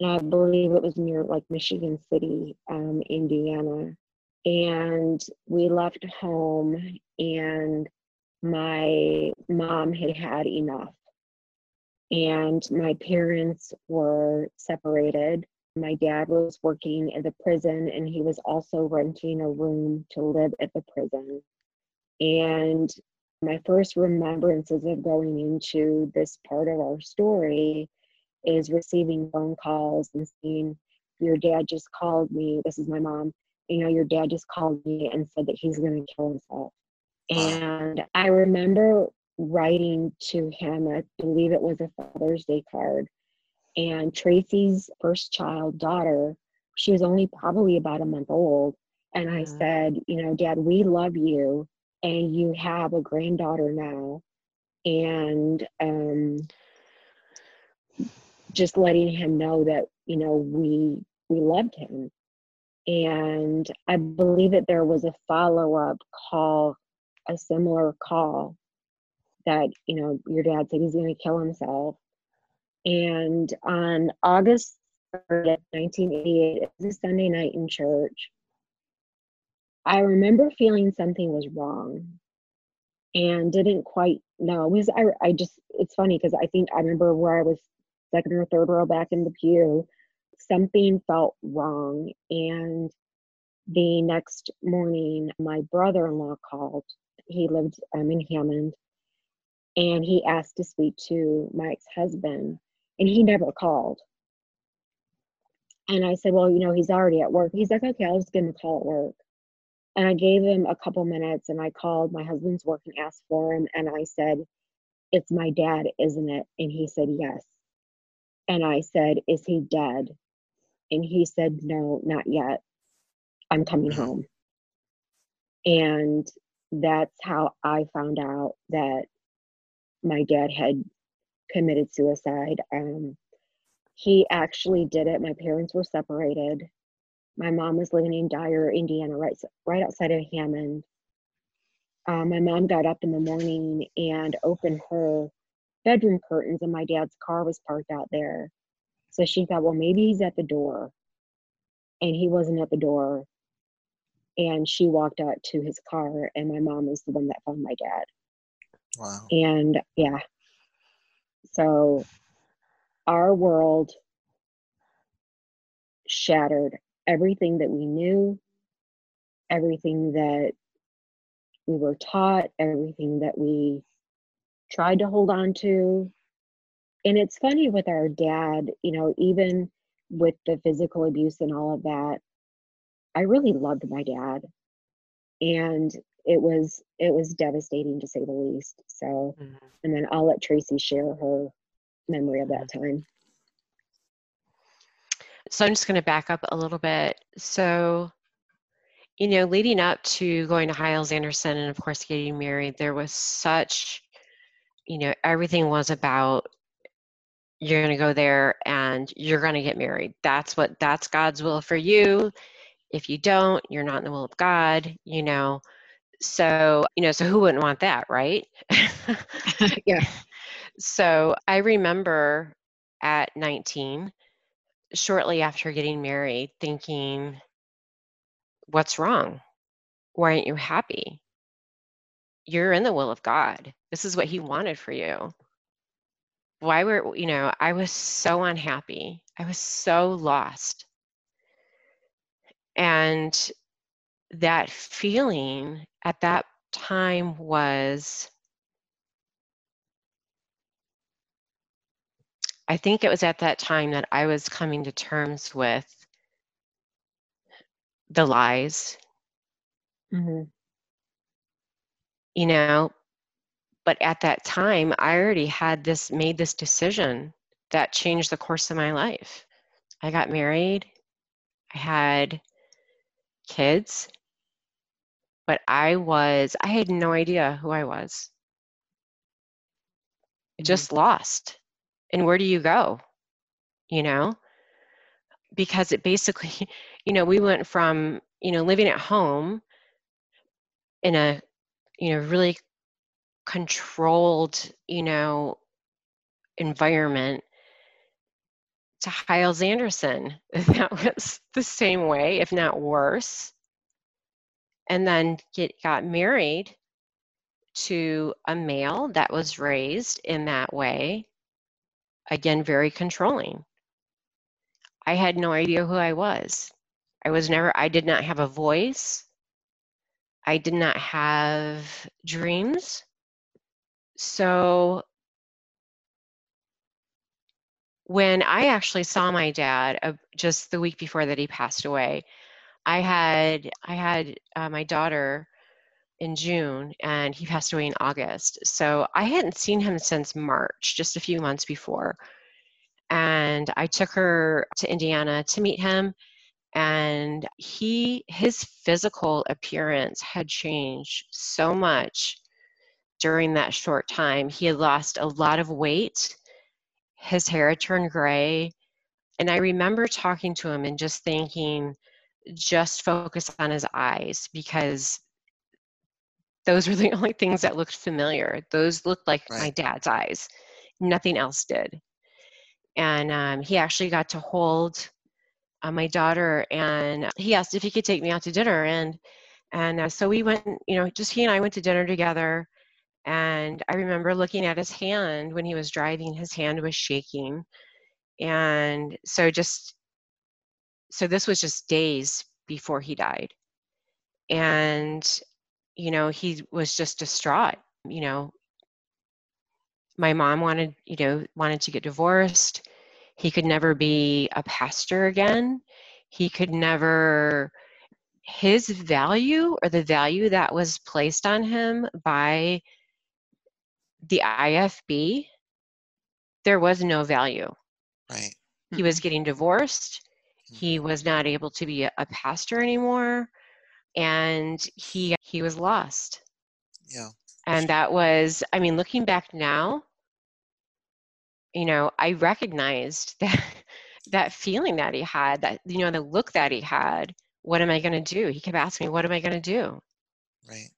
And I believe it was near like Michigan City, um, Indiana. And we left home, and my mom had had enough. And my parents were separated my dad was working at the prison and he was also renting a room to live at the prison. And my first remembrances of going into this part of our story is receiving phone calls and seeing your dad just called me. This is my mom. You know, your dad just called me and said that he's going to kill himself. And I remember writing to him, I believe it was a Father's Day card. And Tracy's first child, daughter, she was only probably about a month old. And I said, You know, Dad, we love you. And you have a granddaughter now. And um, just letting him know that, you know, we we loved him. And I believe that there was a follow up call, a similar call that, you know, your dad said he's going to kill himself. And on August 3rd, 1988, it was a Sunday night in church. I remember feeling something was wrong and didn't quite know. Because I, I just, it's funny because I think I remember where I was second or third row back in the pew, something felt wrong. And the next morning, my brother in law called. He lived um, in Hammond and he asked to speak to my ex husband, and he never called. And I said, Well, you know, he's already at work. He's like, Okay, I'll just give him a call at work. And I gave him a couple minutes and I called my husband's work and asked for him. And I said, It's my dad, isn't it? And he said, Yes. And I said, Is he dead? And he said, No, not yet. I'm coming home. And that's how I found out that my dad had committed suicide. Um, he actually did it. My parents were separated. My mom was living in Dyer, Indiana, right, right outside of Hammond. Uh, my mom got up in the morning and opened her bedroom curtains, and my dad's car was parked out there. So she thought, well, maybe he's at the door. And he wasn't at the door. And she walked out to his car, and my mom was the one that found my dad. Wow. And yeah, so our world shattered everything that we knew, everything that we were taught, everything that we tried to hold on to. And it's funny with our dad, you know, even with the physical abuse and all of that, I really loved my dad. And it was it was devastating to say the least. So mm-hmm. and then I'll let Tracy share her memory of that mm-hmm. time. So I'm just going to back up a little bit. So, you know, leading up to going to Hyles Anderson and of course getting married, there was such, you know, everything was about you're going to go there and you're going to get married. That's what that's God's will for you. If you don't, you're not in the will of God, you know. So, you know, so who wouldn't want that, right? yeah. So I remember at 19, shortly after getting married, thinking, what's wrong? Why aren't you happy? You're in the will of God. This is what He wanted for you. Why were, you know, I was so unhappy. I was so lost. And that feeling at that time was I think it was at that time that I was coming to terms with the lies, Mm-hmm. you know. But at that time, I already had this made this decision that changed the course of my life. I got married, I had kids, but I was, I had no idea who I was. Mm-hmm. Just lost. And where do you go? You know? Because it basically, you know, we went from, you know, living at home in a, you know, really controlled, you know, environment to Hyles Anderson. That was the same way, if not worse. And then get got married to a male that was raised in that way. Again, very controlling. I had no idea who I was. I was never, I did not have a voice. I did not have dreams. So when I actually saw my dad uh, just the week before that he passed away, I had I had uh, my daughter in June and he passed away in August. So I hadn't seen him since March, just a few months before. And I took her to Indiana to meet him and he his physical appearance had changed so much during that short time. He had lost a lot of weight. His hair had turned gray. And I remember talking to him and just thinking, just focus on his eyes because those were the only things that looked familiar. Those looked like my dad's eyes. Nothing else did. And um, he actually got to hold uh, my daughter, and he asked if he could take me out to dinner. And and uh, so we went. You know, just he and I went to dinner together. And I remember looking at his hand when he was driving. His hand was shaking, and so just so this was just days before he died. And you know he was just distraught you know. My mom wanted you know wanted to get divorced. He could never be a pastor again. He could never his value or the value that was placed on him by the ifb there was no value. Right. He was mm-hmm. getting divorced he mm-hmm. was not able to be a, a pastor anymore and he he was lost. Yeah and that was i mean looking back now you know i recognized that that feeling that he had that you know the look that he had what am i going to do? He kept asking me what am i going to do? Right.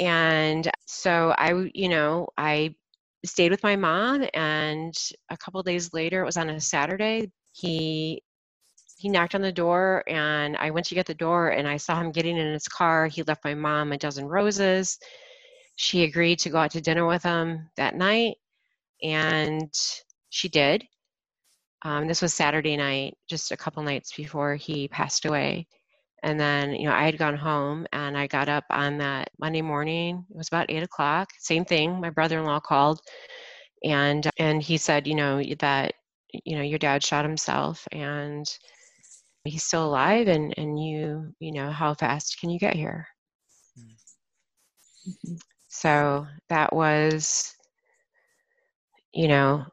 And so I you know i stayed with my mom and a couple days later it was on a saturday he he knocked on the door and I went to get the door and I saw him getting in his car. He left my mom a dozen roses. She agreed to go out to dinner with him that night and she did. Um, this was Saturday night, just a couple nights before he passed away. And then, you know, I had gone home and I got up on that Monday morning. It was about eight o'clock. Same thing. My brother-in-law called and and he said, you know, that you know your dad shot himself and he's still alive and and you you know how fast can you get here? Hmm. Mm-hmm. So that was you know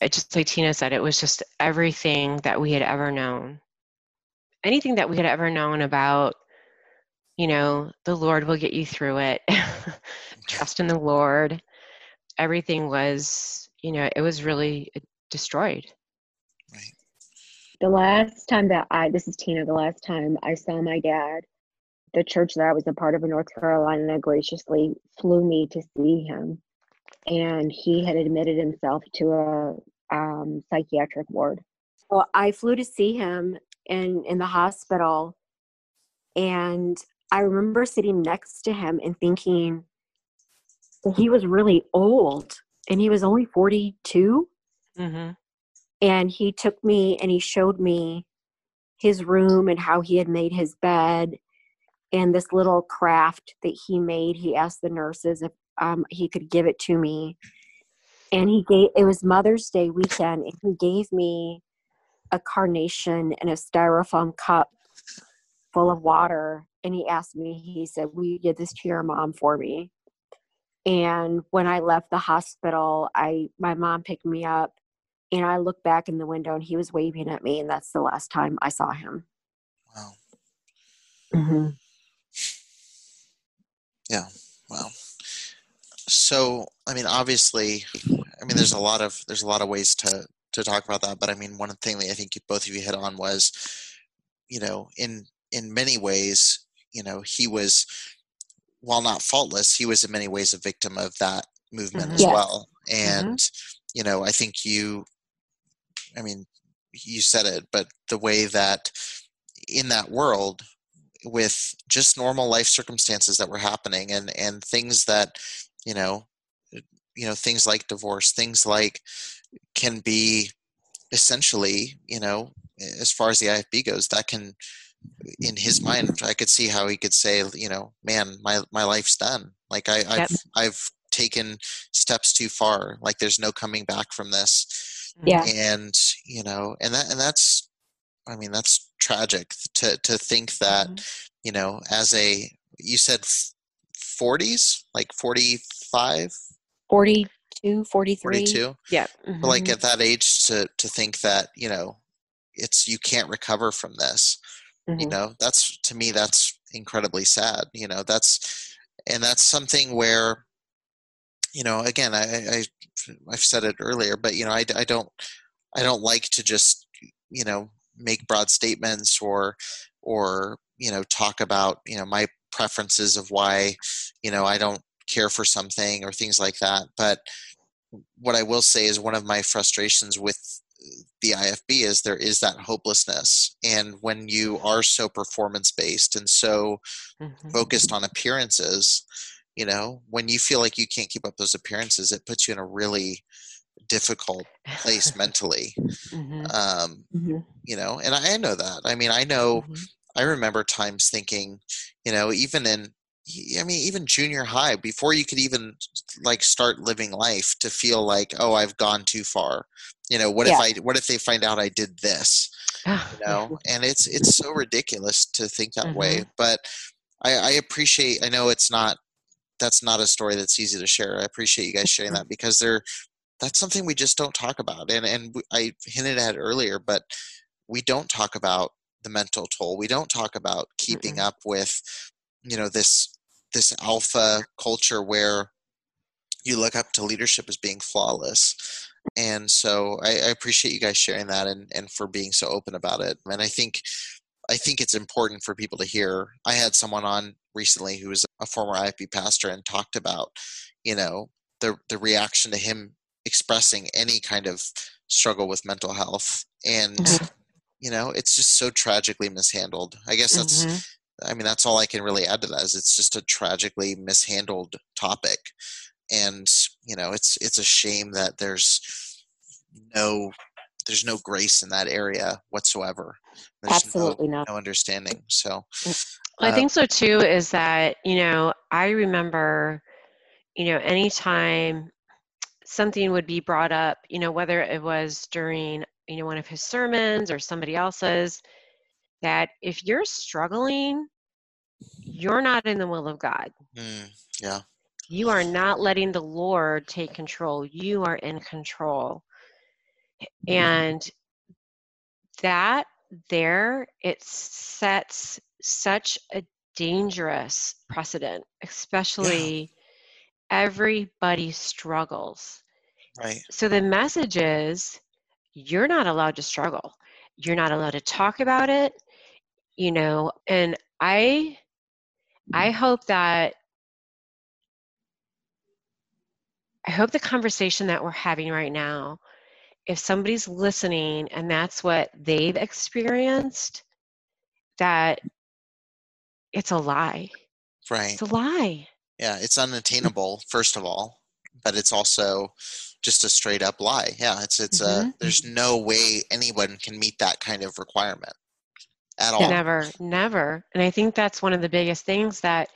it just like tina said it was just everything that we had ever known. Anything that we had ever known about you know the lord will get you through it. Trust in the lord everything was, you know, it was really destroyed. Right. The last time that I, this is Tina, the last time I saw my dad, the church that I was a part of in North Carolina graciously flew me to see him. And he had admitted himself to a um, psychiatric ward. Well, I flew to see him in, in the hospital. And I remember sitting next to him and thinking, he was really old and he was only 42 mm-hmm. and he took me and he showed me his room and how he had made his bed and this little craft that he made. He asked the nurses if um, he could give it to me. And he gave it was mother's day weekend and he gave me a carnation in a styrofoam cup full of water. And he asked me he said will you give this to your mom for me and when i left the hospital i my mom picked me up and i looked back in the window and he was waving at me and that's the last time i saw him. Wow. Mm-hmm. yeah wow. So i mean obviously i mean there's a lot of there's a lot of ways to to talk about that but i mean one thing that i think both of you hit on was you know in in many ways you know he was while not faultless, he was in many ways a victim of that movement Mhm. as Yes. well. And you know, I think you, I mean, you said it, but the way that in that world, with just normal life circumstances that were happening, and and things that, you know, you know, things like divorce, things like can be essentially, you know, as far as the IFB goes, that can in his mind i could see how he could say you know man my my life's done like I, I've Yep. I've taken steps too far. Like there's no coming back from this. Yeah. And you know, and that and that's I mean that's tragic to to think that Mhm. you know as a you said 40s like 45 42, 43. 42 Yeah. but like at that age to to think that you know it's you can't recover from this you Mhm. know that's to me that's incredibly sad you know that's and that's something where you know again i, I i've said it earlier but you know I, I don't i don't like to just you know make broad statements or or you know talk about you know my preferences of why you know i don't care for something or things like that but what i will say is one of my frustrations with the IFB is there is that hopelessness. And when you are so performance based and so Mhm. focused on appearances, you know, when you feel like you can't keep up those appearances, it puts you in a really difficult place mentally. Mhm. Um, Mhm. you know, and I, I know that. I mean, I know, Mhm. I remember times thinking, you know, even in, I mean, even junior high, before you could even like start living life, to feel like, oh, I've gone too far. You know, what Yeah. if I, what if they find out I did this? Ah, you know and it's it's so ridiculous to think that way but I, I appreciate i know it's not that's not a story that's easy to share i appreciate you guys sharing that because they're that's something we just don't talk about and and I hinted at earlier but we don't talk about the mental toll we don't talk about keeping Mm-mm. up with you know this this alpha culture where you look up to leadership as being flawless. And so I, I appreciate you guys sharing that and, and for being so open about it. And i think i think it's important for people to hear. I had someone on recently who was a former ifb pastor and talked about you know the the reaction to him expressing any kind of struggle with mental health. And Mhm. you know it's just so tragically mishandled. I guess that's Mhm. I mean, that's all I can really add to that is it's just a tragically mishandled topic, and you know, it's it's a shame that there's no there's no grace in that area whatsoever. There's Absolutely no, not. no understanding. So I uh, think so too. Is that you know I remember, you know, anytime something would be brought up, you know, whether it was during you know one of his sermons or somebody else's, that if you're struggling, you're not in the will of God. mm, yeah, You are not letting the Lord take control. You are in control. And that there, it sets such a dangerous precedent, especially everybody struggles. right, So the message is you're not allowed to struggle. You're not allowed to talk about it, you know, and I I hope that I hope the conversation that we're having right now, if somebody's listening and that's what they've experienced, that it's a lie. right. It's a lie. Yeah, it's unattainable first of all, but it's also just a straight up lie. Yeah, it's it's a Mhm. there's no way anyone can meet that kind of requirement at all. Never, never. And I think that's one of the biggest things that,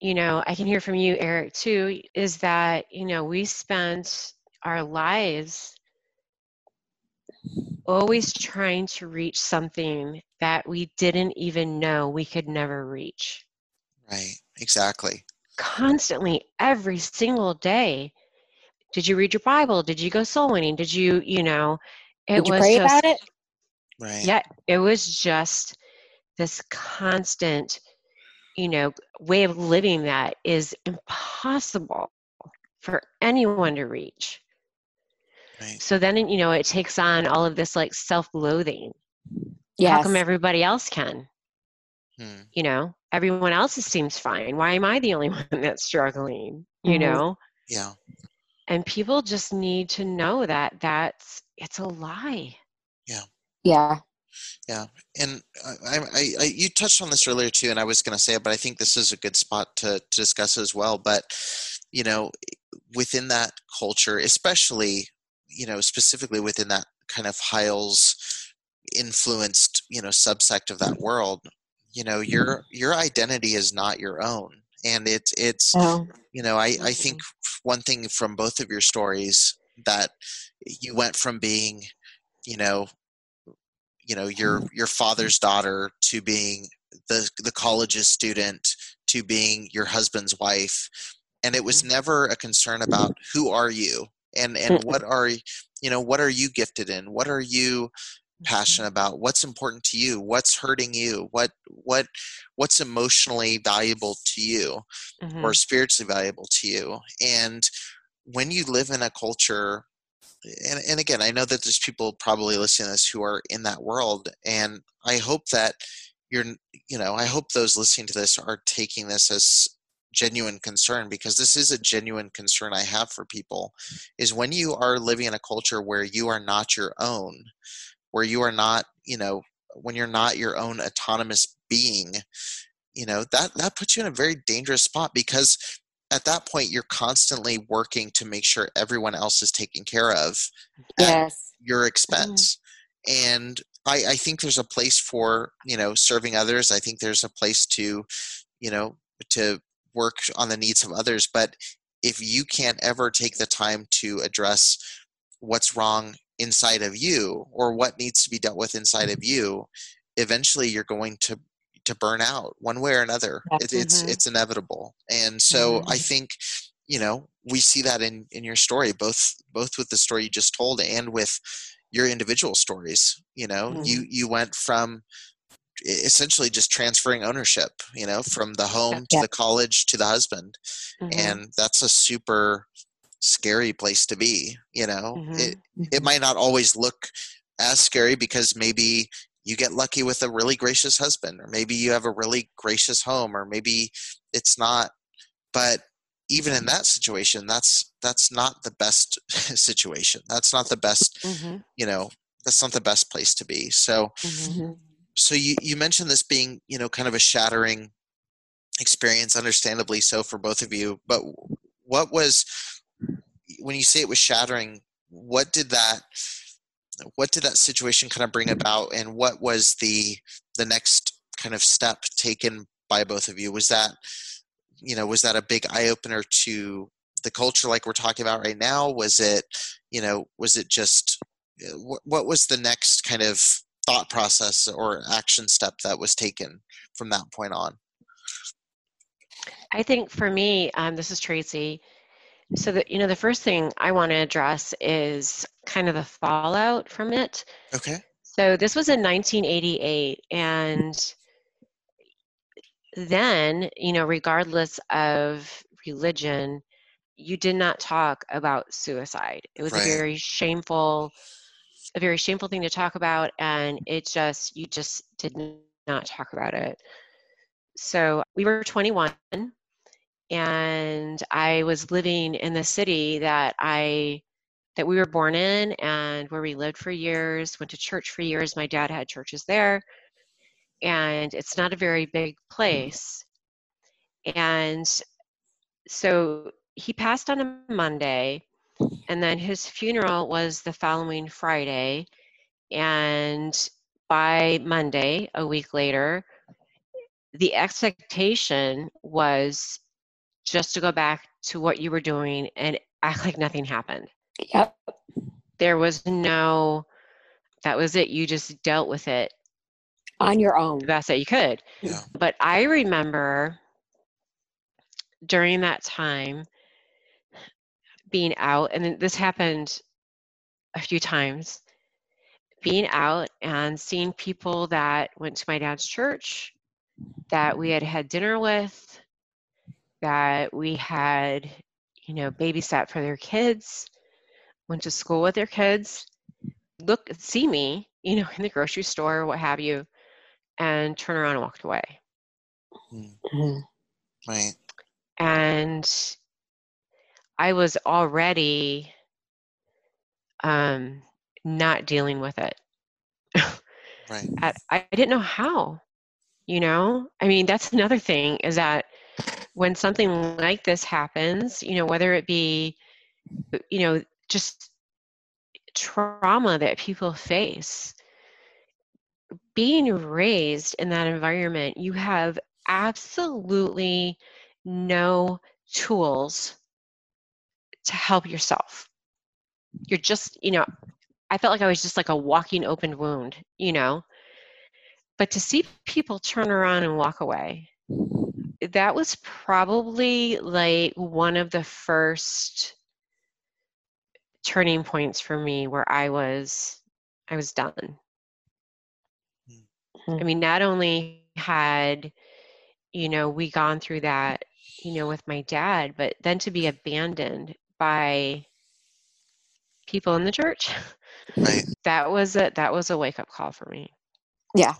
you know, I can hear from you, Eric, too, is that, you know, we spent our lives always trying to reach something that we didn't even know we could never reach. Right, exactly. Constantly, every single day. Did you read your Bible? Did you go soul winning? Did you, you know, it Did you was pray just about it? Right. yeah, it was just this constant, you know, way of living that is impossible for anyone to reach. Right. So then, you know, it takes on all of this like self loathing. Yes. How come everybody else can? Hmm. You know, everyone else seems fine. Why am I the only one that's struggling? You Mhm. know? Yeah. And people just need to know that that's it's a lie. yeah. Yeah, Yeah, and I, I, I, you touched on this earlier too, and I was going to say it, but I think this is a good spot to, to discuss as well. But you know, within that culture, especially you know, specifically within that kind of Hyles influenced you know subsect of that mm-hmm. world, you know, your your identity is not your own, and it's it's Oh. you know I I think mm-hmm. one thing from both of your stories that you went from being you know you know your your father's daughter to being the the college's student to being your husband's wife. And it was never a concern about who are you and and what are you know what are you gifted in? What are you passionate about? What's important to you? What's hurting you? What what what's emotionally valuable to you Mhm. or spiritually valuable to you? And when you live in a culture and, and again i know that there's people probably listening to this who are in that world and i hope that you're you know i hope those listening to this are taking this as genuine concern because this is a genuine concern i have for people is when you are living in a culture where you are not your own where you are not you know when you're not your own autonomous being you know that that puts you in a very dangerous spot because at that point you're constantly working to make sure everyone else is taken care of at Yes. your mm-hmm. expense. And I, I think there's a place for you know serving others. I think there's a place to you know to work on the needs of others. But if you can't ever take the time to address what's wrong inside of you or what needs to be dealt with inside of you eventually you're going to to burn out one way or another it, it's Mhm. it's inevitable and so Mhm. i think you know we see that in in your story both both with the story you just told and with your individual stories you know you you went from essentially just transferring ownership you know from the home to Yeah. the college to the husband Mhm. and that's a super scary place to be you know it Mm-hmm. it might not always look as scary because maybe you get lucky with a really gracious husband or maybe you have a really gracious home or maybe it's not but even in that situation that's that's not the best situation that's not the best Mhm. you know that's not the best place to be so Mhm. so you you mentioned this being you know kind of a shattering experience understandably so for both of you but what was when you say it was shattering what did that what did that situation kind of bring about and what was the the next kind of step taken by both of you was that you know was that a big eye opener to the culture like we're talking about right now was it you know was it just uh, what, what was the next kind of thought process or action step that was taken from that point on I think for me, um, this is Tracy. So that you know, the first thing I want to address is kind of the fallout from it. okay So this was in 1988, and then you know, regardless of religion, you did not talk about suicide. It was Right. a very shameful, a very shameful thing to talk about, and it just you just did not talk about it. So we were 21 and I was living in the city that I that we were born in and where we lived for years, went to church for years. My dad had churches there. And it's not a very big place. And so he passed on a Monday and then his funeral was the following Friday and by Monday, a week later, the expectation was just to go back to what you were doing and act like nothing happened. Yep. There was no, that was it. You just dealt with it On your own. the best that you could. Yeah. But I remember during that time being out, and this happened a few times, being out and seeing people that went to my dad's church, that we had had dinner with, that we had, you know, babysat for their kids, went to school with their kids, look, see me, you know, in the grocery store, what have you, and turn around and walked away. Mhm. right and I was already um, not dealing with it. right I, I didn't know how, you know? I mean, that's another thing is that when something like this happens, you know, whether it be, you know, just trauma that people face, being raised in that environment, you have absolutely no tools to help yourself. You're just, you know, I felt like I was just like a walking open wound, you know. But to see people turn around and walk away, that was probably like one of the first turning points for me where I was I was done. Hmm. I mean, not only had you know we gone through that, you know, with my dad, but then to be abandoned by people in the church, Right. that was a that was a wake up call for me. Yeah.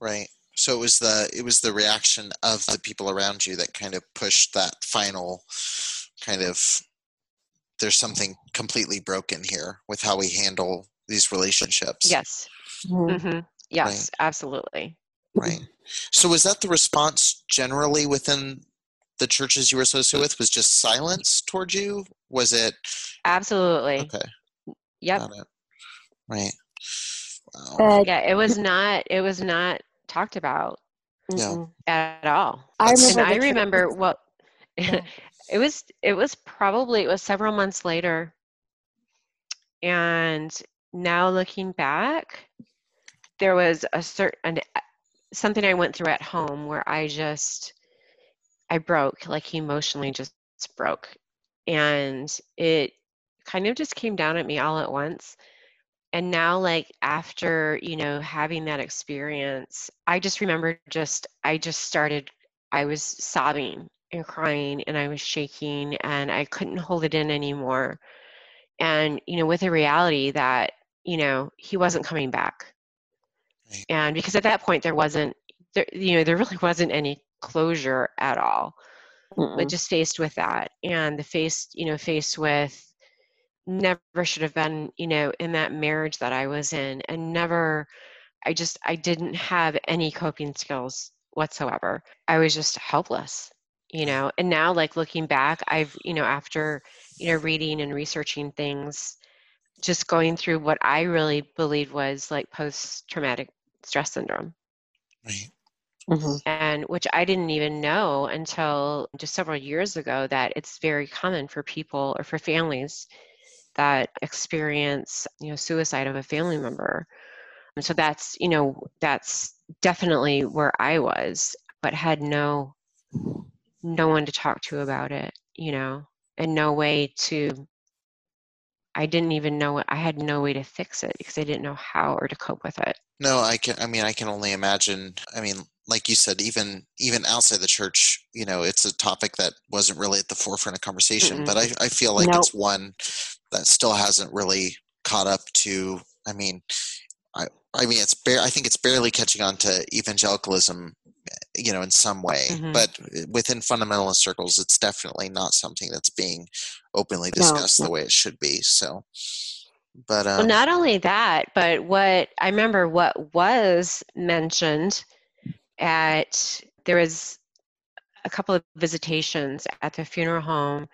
Right. So it was the it was the reaction of the people around you that kind of pushed that final kind of there's something completely broken here with how we handle these relationships. Yes. Mhm. hmm Yes, absolutely. Right. So was that the response generally within the churches you were associated with? Was just silence towards you? Was it Absolutely. okay? Yep. Got it. Right. Wow. But Yeah, it was not it was not talked about Yeah. at all. I That's- And remember. I the church- remember what Yeah. it was it was probably it was several months later. And now looking back, there was a certain uh, something I went through at home where I just I broke, like emotionally just broke. And it kind of just came down at me all at once. And now like after, you know, having that experience, I just remember just I just started I was sobbing and crying and I was shaking and I couldn't hold it in anymore. And, you know, with the reality that, you know, he wasn't coming back. Right. And because at that point there wasn't there, you know, there really wasn't any closure at all Mm-mm. but just faced with that and the faced you know faced with never should have been you know in that marriage that i was in and never i just i didn't have any coping skills whatsoever i was just helpless you know and now like looking back i've you know after you know reading and researching things just going through what i really believe was like post traumatic stress syndrome Right. Mhm. and which I didn't even know until just several years ago that it's very common for people or for families that experience you know suicide of a family member and so that's you know that's definitely where I was but had no no one to talk to about it you know and no way to I didn't even know I had no way to fix it because I didn't know how or to cope with it No, I can. I mean, I can only imagine. I mean, like you said, even even outside the church, you know, it's a topic that wasn't really at the forefront of conversation. But I, I feel like it's one that still hasn't really caught up to. I mean, I I mean, it's bare. I think it's barely catching on to evangelicalism, you know, in some way. Mhm. But within fundamentalist circles, it's definitely not something that's being openly discussed no. the way it should be. So, but um, Well, not only that, but what I remember what was mentioned at there was a couple of visitations at the funeral home,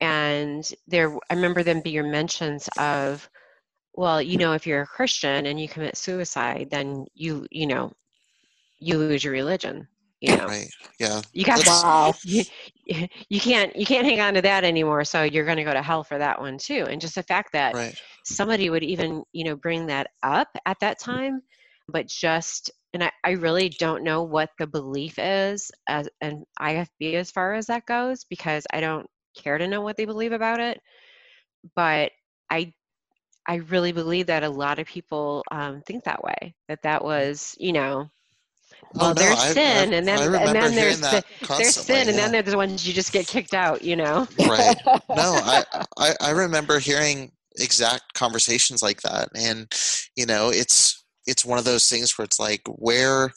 and there I remember them being your mentions of, well, you know, if you're a Christian and you commit suicide, then you you know, you lose your religion. You know, right, yeah, you got Wow. you, you can't you can't hang on to that anymore. So you're going to go to hell for that one too. And just the fact that right, somebody would even you know bring that up at that time but just and I, I really don't know what the belief is as an ifb as far as that goes because i don't care to know what they believe about it but i i really believe that a lot of people um, think that way that that was you know Oh, well no, there's I- I- sin and then I and then there's the, there's sin and yeah. then there's the ones you just get kicked out you know right no I, I i remember hearing exact conversations like that and you know it's it's one of those things where it's like where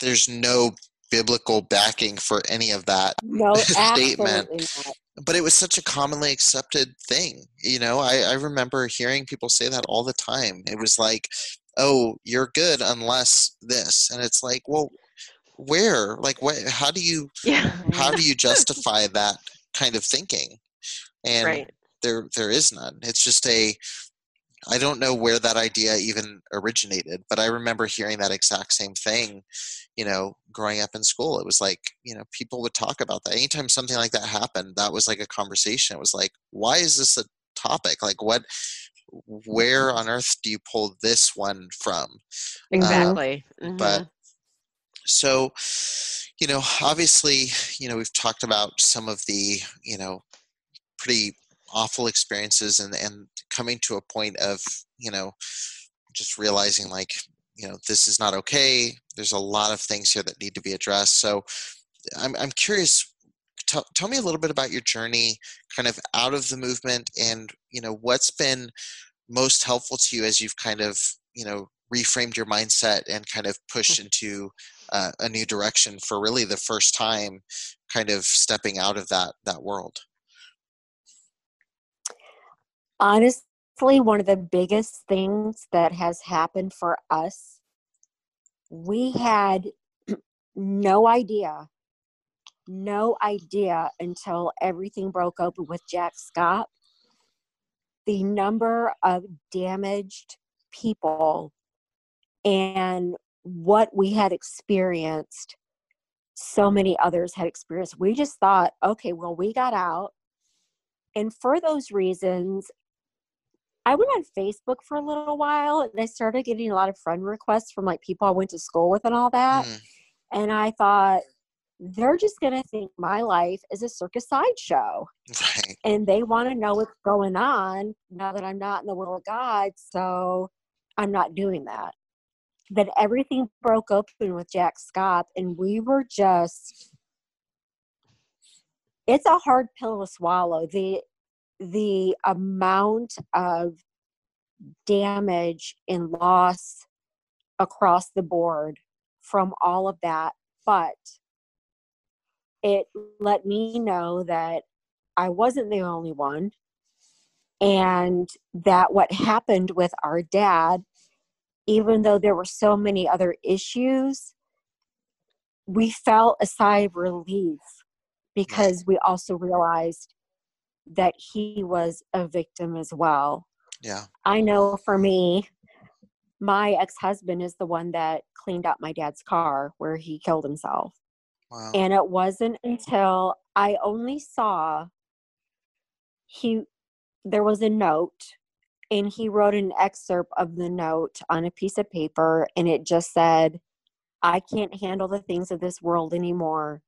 there's no biblical backing for any of that No, statement. but it was such a commonly accepted thing you know? I, I remember hearing people say that all the time. It was like oh you're good unless this. And it's like well where? Like what how do you yeah. how do you justify that kind of thinking? And right. there there is none. It's just a I don't know where that idea even originated, but I remember hearing that exact same thing, you know, growing up in school. It was like, you know, people would talk about that. Anytime something like that happened, that was like a conversation. It was like, why is this a topic? Like, what, where on earth do you pull this one from? Um, Exactly. But Mhm. so, you know, obviously, you know, we've talked about some of the, you know, pretty awful experiences and and coming to a point of, you know, just realizing like, you know, this is not okay. There's a lot of things here that need to be addressed. So, I'm I'm curious. Tell, tell me a little bit about your journey, kind of out of the movement, and you know what's been most helpful to you as you've kind of you know reframed your mindset and kind of pushed into uh, a new direction for really the first time kind of stepping out of that that world Honestly, one of the biggest things that has happened for us, we had no idea, no idea until everything broke open with Jack Schaap. The number of damaged people and what we had experienced, so many others had experienced. We just thought, okay, well, we got out. And for those reasons, I went on Facebook for a little while and I started getting a lot of friend requests from like people I went to school with and all that. Mm, And I thought, they're just going to think my life is a circus sideshow right and they want to know what's going on now that I'm not in the will of God. So I'm not doing that. But everything broke open with Jack Schaap, and we were just. It's a hard pill to swallow. The the amount of damage and loss across the board from all of that, but it let me know that I wasn't the only one and that what happened with our dad even though there were so many other issues we felt a sigh of relief because we also realized that he was a victim as well. Yeah. I know for me my ex-husband is the one that cleaned out my dad's car where he killed himself. Wow. And it wasn't until i only saw he there was a note and he wrote an excerpt of the note on a piece of paper and it just said i can't handle the things of this world anymore.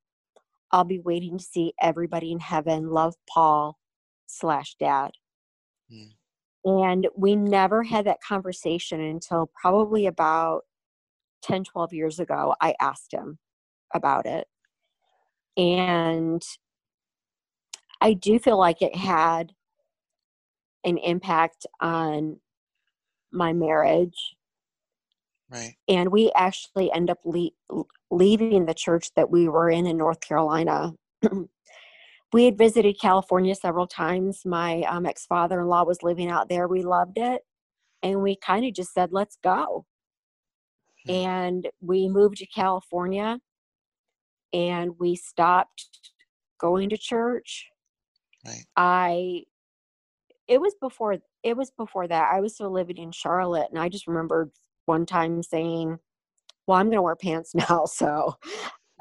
I'll be waiting to see everybody in heaven. Love paul slash dad. Mm. and we never had that conversation until probably about 10 12 years ago i asked him about it. And i do feel like it had an impact on my marriage. Right. And we actually end up le- leaving the church that we were in in north carolina we had visited california several times. My um, ex-father-in-law was living out there. We loved it and we kind of just said let's go. Hmm. and we moved to california and we stopped going to church. Right. I it was before it was before that. I was still living in charlotte and i just remembered one time saying well i'm going to wear pants now so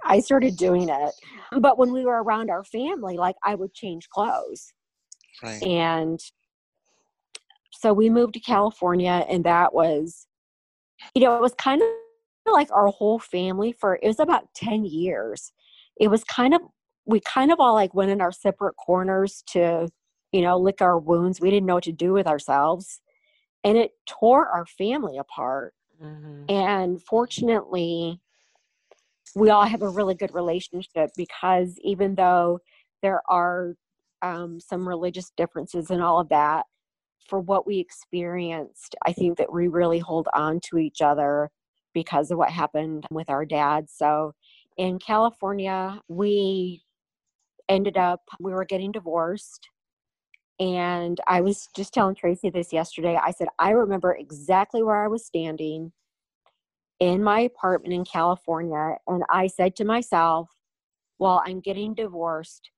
i started doing it but when we were around our family like i would change clothes. Right. And so we moved to california and that was you know it was kind of like our whole family for it was about 10 years. It was kind of we kind of all like went in our separate corners to you know lick our wounds. We didn't know what to do with ourselves. And it tore our family apart. Mhm. and fortunately we all have a really good relationship because even though there are um, some religious differences and all of that for what we experienced i think that we really hold on to each other because of what happened with our dad. So in california we ended up we were getting divorced. And i was just telling tracy this yesterday. I said i remember exactly where i was standing in my apartment in california and i said to myself well i'm getting divorced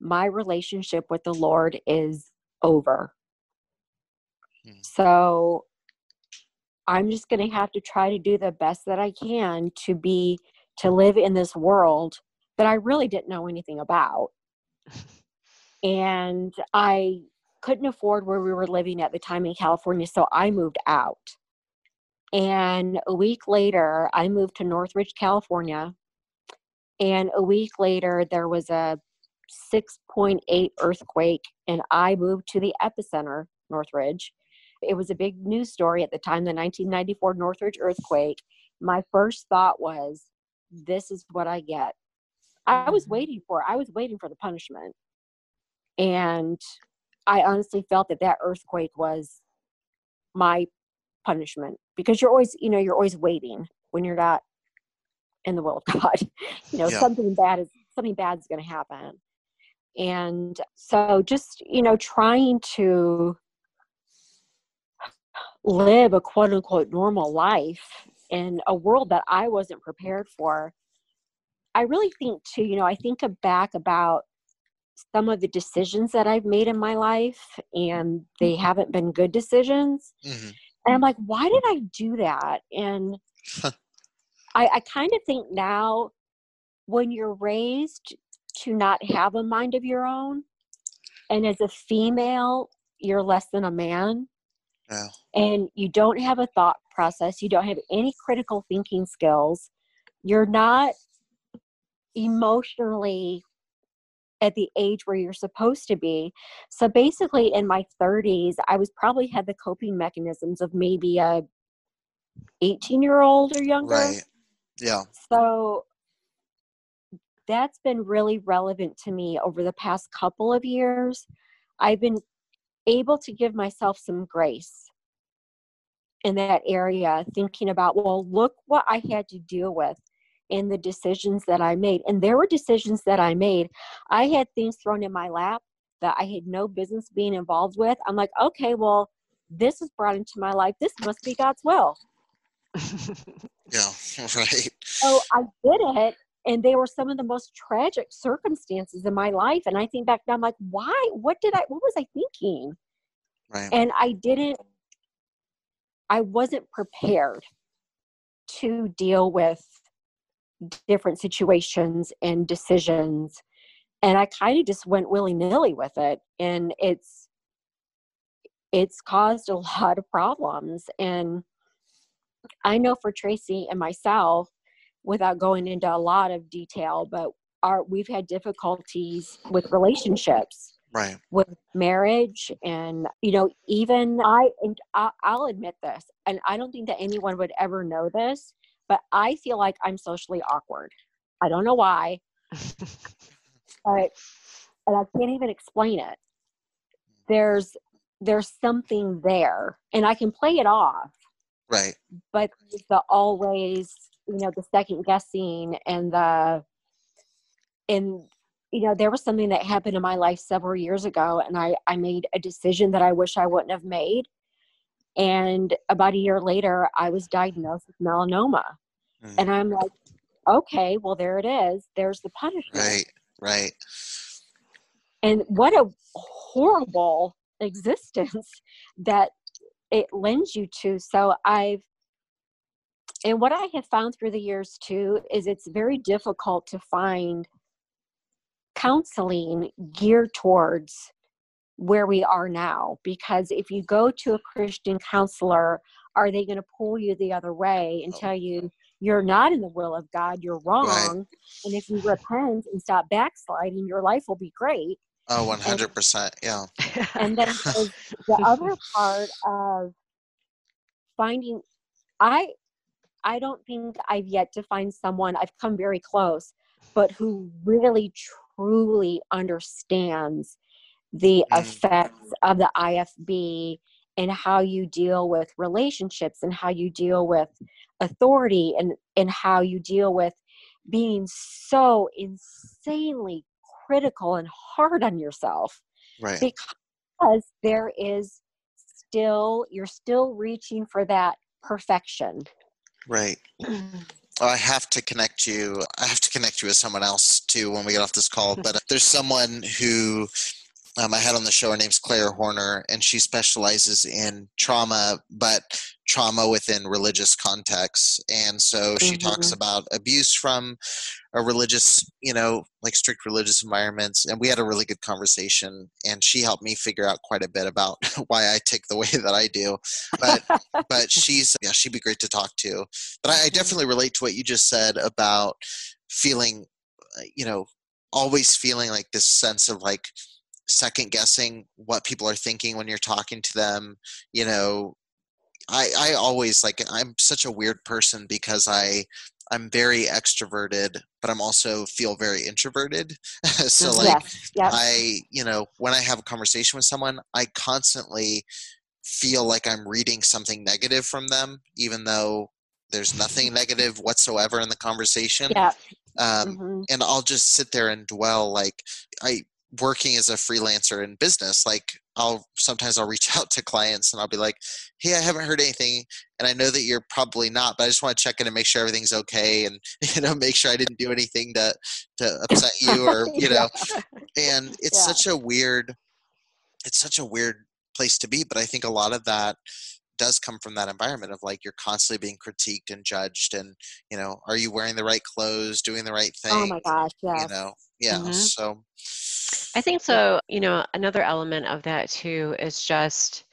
my relationship with the lord is over hmm. So I'm just going to have to try to do the best that I can to be to live in this world that I really didn't know anything about. And I couldn't afford where we were living at the time in California, so I moved out. And a week later, I moved to Northridge, California. And a week later, there was a 6.8 earthquake, and I moved to the epicenter, Northridge. It was a big news story at the time, the 1994 Northridge earthquake. My first thought was, this is what I get. I was mm-hmm. waiting for I was waiting for the punishment. And I honestly felt that that earthquake was my punishment because you're always, you know, you're always waiting when you're not in the will of God. you know, Yeah. something bad is something bad is going to happen. And so just, you know, trying to live a quote unquote normal life in a world that I wasn't prepared for. I really think too, you know, I think back about some of the decisions that I've made in my life and they haven't been good decisions. hmm And I'm like, why did I do that? And I, I kind of think now when you're raised to not have a mind of your own, and as a female, you're less than a man, and you don't have a thought process, you don't have any critical thinking skills, you're not emotionally at the age where you're supposed to be. So basically in my 30s, I was probably had the coping mechanisms of maybe a 18 year old or younger. Right. Yeah. So that's been really relevant to me over the past couple of years. I've been able to give myself some grace in that area, thinking about, well, look what I had to deal with in the decisions that I made. And there were decisions that I made. I had things thrown in my lap that I had no business being involved with. I'm like, okay, well, this is brought into my life. This must be God's will. Yeah. Right. So I did it, and they were some of the most tragic circumstances in my life. And I think back now, I'm like, why? What did I? What was I thinking? Right. And I didn't. I wasn't prepared to deal with different situations and decisions, and I kind of just went willy nilly with it, and it's it's caused a lot of problems and I know for Tracy and myself, without going into a lot of detail, but our we've had difficulties with relationships, Right. with marriage, and you know, even I and I, I'll admit this, and I don't think that anyone would ever know this, but I feel like I'm socially awkward. I don't know why, but and I can't even explain it. There's there's something there, and I can play it off Right. but the always you know the second guessing and the and you know there was something that happened in my life several years ago and i i made a decision that i wish i wouldn't have made and about a year later i was diagnosed with melanoma Mm. and i'm like okay well there it is there's the punishment Right. Right. and what a horrible existence that it lends you to so i've and what i have found through the years too is it's very difficult to find counseling geared towards where we are now because if you go to a christian counselor are they going to pull you the other way and oh. tell you you're not in the will of god you're wrong and if you repent and stop backsliding your life will be great Oh, one hundred percent. Yeah. and then the other part of finding i i don't think i've yet to find someone i've come very close but who really truly understands the Mm. effects of the ifb and how you deal with relationships and how you deal with authority and and how you deal with being so insanely critical and hard on yourself Right. because there is still you're still reaching for that perfection Right. I have to connect you. I have to connect you with someone else too when we get off this call. But there's someone who um, I had on the show. Her name's Claire Horner, and she specializes in trauma, but trauma within religious contexts. And so she talks Mhm. about abuse from a religious, you know, like strict religious environments. And we had a really good conversation, and she helped me figure out quite a bit about why I take the way that I do. But but she's yeah, she'd be great to talk to. But I, I definitely relate to what you just said about feeling, uh, you know, always feeling like this sense of like second guessing what people are thinking when you're talking to them you know i i always like i'm such a weird person because i i'm very extroverted but i'm also feel very introverted so like yes. Yep. i you know when i have a conversation with someone i constantly feel like i'm reading something negative from them even though there's nothing negative whatsoever in the conversation yeah. um, Mhm. and I'll just sit there and dwell like I working as a freelancer in business like I'll sometimes I'll reach out to clients and I'll be like hey I haven't heard anything and I know that you're probably not but I just want to check in and make sure everything's okay and you know make sure I didn't do anything to to upset you or you know and it's Yeah. such a weird it's such a weird place to be but I think a lot of that does come from that environment of like you're constantly being critiqued and judged and you know are you wearing the right clothes doing the right thing Oh my gosh. yeah you know yeah Mhm. so I think so. You know, another element of that too is just,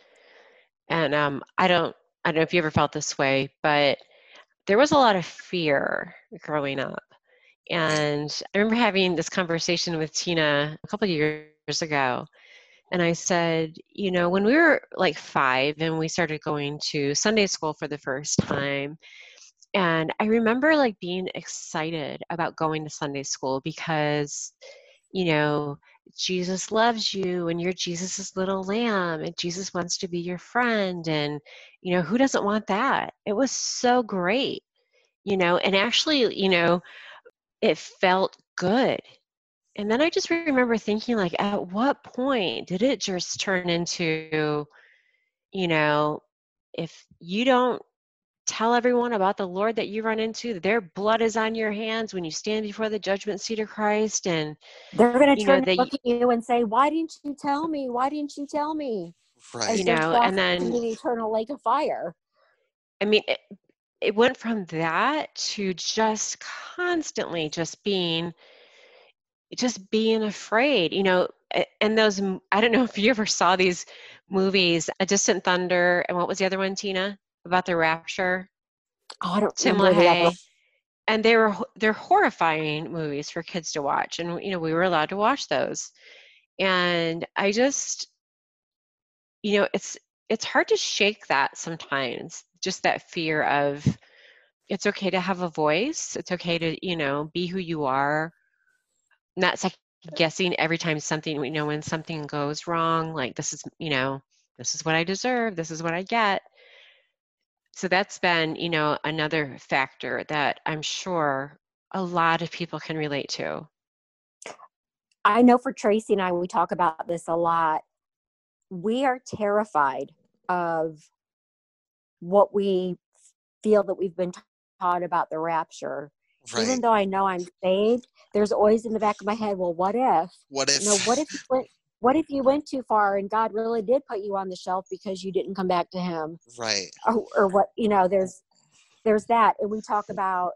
and um, I don't, I don't know if you ever felt this way, but there was a lot of fear growing up. And I remember having this conversation with Tina a couple of years ago. And I said, you know, when we were like five and we started going to Sunday school for the first time, and I remember like being excited about going to Sunday school because, you know, Jesus loves you and you're Jesus's little lamb and Jesus wants to be your friend. And, you know, who doesn't want that? It was so great, you know, and actually, you know, it felt good. And then I just remember thinking, like, at what point did it just turn into, you know, if you don't tell everyone about the Lord that you run into, their blood is on your hands when you stand before the judgment seat of Christ, and They're going to you know turn and look at you and say, "Why didn't you tell me? Why didn't you tell me?" right As you know, and then in the eternal lake of fire. I mean, it, it went from that to just constantly just being, just being afraid, you know. And those, i don't know if you ever saw these movies, A Distant Thunder, and what was the other one, Tina, about the rapture? Oh, I don't Tim remember the other. LaHaye. And they were they're horrifying movies for kids to watch, and you know we were allowed to watch those. And I just, you know, it's it's hard to shake that sometimes, just that fear of it's okay to have a voice. It's okay to, you know, be who you are. Not second guessing every time something, you know, when something goes wrong, like this is, you know, this is what I deserve, this is what I get. So that's been, you know, another factor that I'm sure a lot of people can relate to. I know for Tracy and I, we talk about this a lot. We are terrified of what we feel that we've been taught about the rapture. Even though I know I'm saved, there's always in the back of my head, well, what if? what if You know, what if you went, what if you went too far and God really did put you on the shelf because you didn't come back to Him, right or, or what? You know, there's there's that, and we talk about.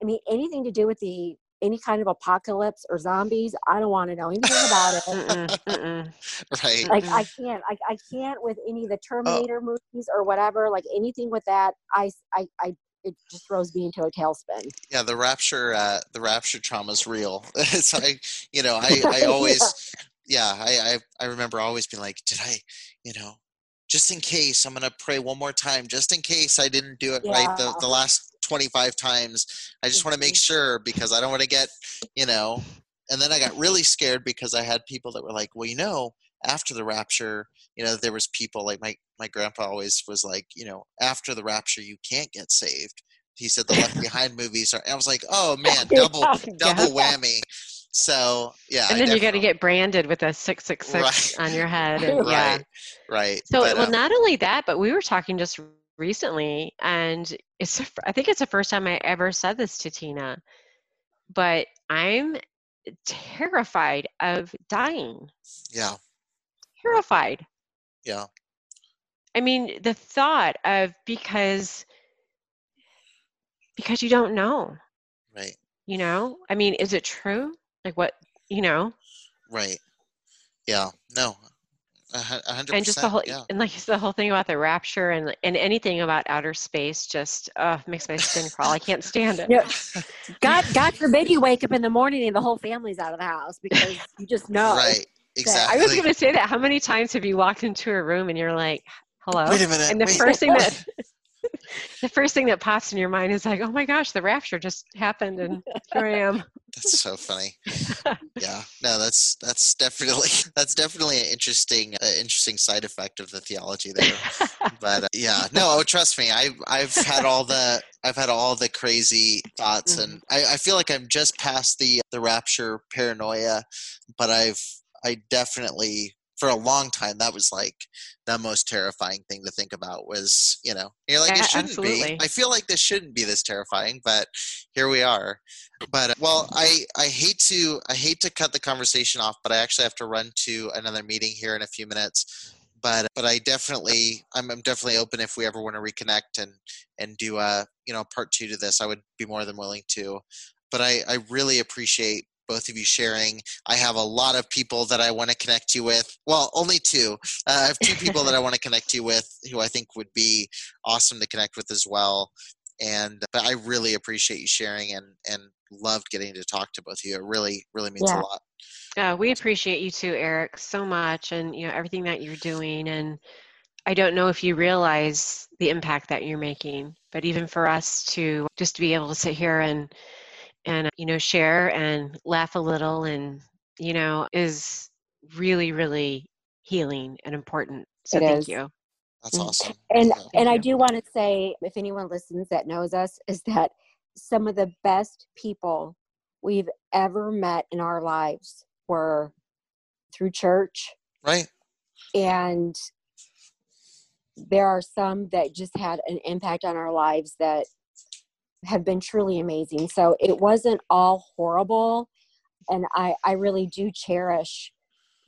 I mean, anything to do with the any kind of apocalypse or zombies, I don't want to know anything about it. Mm-mm, mm-mm. right like I can't, I, I can't with any of the Oh. Terminator movies or whatever. Like anything with that, I, I, I, it just throws me into a tailspin. yeah the rapture uh the rapture trauma is real it's like you know i i always yeah I, I i remember always being like did i you know just in case i'm gonna pray one more time just in case i didn't do it right the, the last 25 times. I just want to make mm-hmm. sure because i don't want to get you know and then i got really scared because i had people that were like well you know after the rapture you know there was people like my my grandpa always was like you know after the rapture you can't get saved. He said the left behind movies are i was like oh man double double whammy so yeah And then you got to get branded with a 666 on your head. And, yeah. right right So, but, well, um, not only that, but we were talking just recently, and it's I think it's the first time I ever said this to Tina, but I'm terrified of dying. yeah terrified. Yeah. I mean, the thought of because because you don't know, Right. you know? I mean, is it true? Like what, you know? Right. Yeah. No. A hun- a hundred And just the whole. Yeah. and like the whole thing about the rapture and and anything about outer space just uh makes my skin crawl. I can't stand it. Yeah. God, God forbid you wake up in the morning and the whole family's out of the house because you just know. Right. Exactly. I was going to say that. How many times have you walked into a room and you're like, "Hello," Wait a minute, and the wait. first thing that the first thing that pops in your mind is like, "Oh my gosh, the rapture just happened, and here I am." That's so funny. yeah. No, that's that's definitely that's definitely an interesting uh, interesting side effect of the theology there. but uh, yeah, no, oh, trust me, I I've had all the I've had all the crazy thoughts, and I, I feel like I'm just past the the rapture paranoia, but I've I definitely for a long time that was like the most terrifying thing to think about was you know you're like Yeah, it shouldn't absolutely. be i feel like this shouldn't be this terrifying but here we are. But uh, well i i hate to i hate to cut the conversation off but i actually have to run to another meeting here in a few minutes. But but i definitely i'm, I'm definitely open if we ever want to reconnect and and do a you know part two to this. I would be more than willing to. But i i really appreciate both of you sharing. I have a lot of people that i want to connect you with. Well only two. Uh, i have two people that i want to connect you with who i think would be awesome to connect with as well. And but i really appreciate you sharing and and loved getting to talk to both of you. It really really means Yeah. a lot. Uh, we appreciate you too, Eric, so much, and you know everything that you're doing. And I don't know if you realize the impact that you're making, but even for us to just to be able to sit here and and you know share and laugh a little, and you know, is really really healing and important. So It thank is. you. that's awesome And Yeah. and I do want to say, if anyone listens that knows us, is that some of the best people we've ever met in our lives were through church, right and there are some that just had an impact on our lives that have been truly amazing. So it wasn't all horrible, and I I really do cherish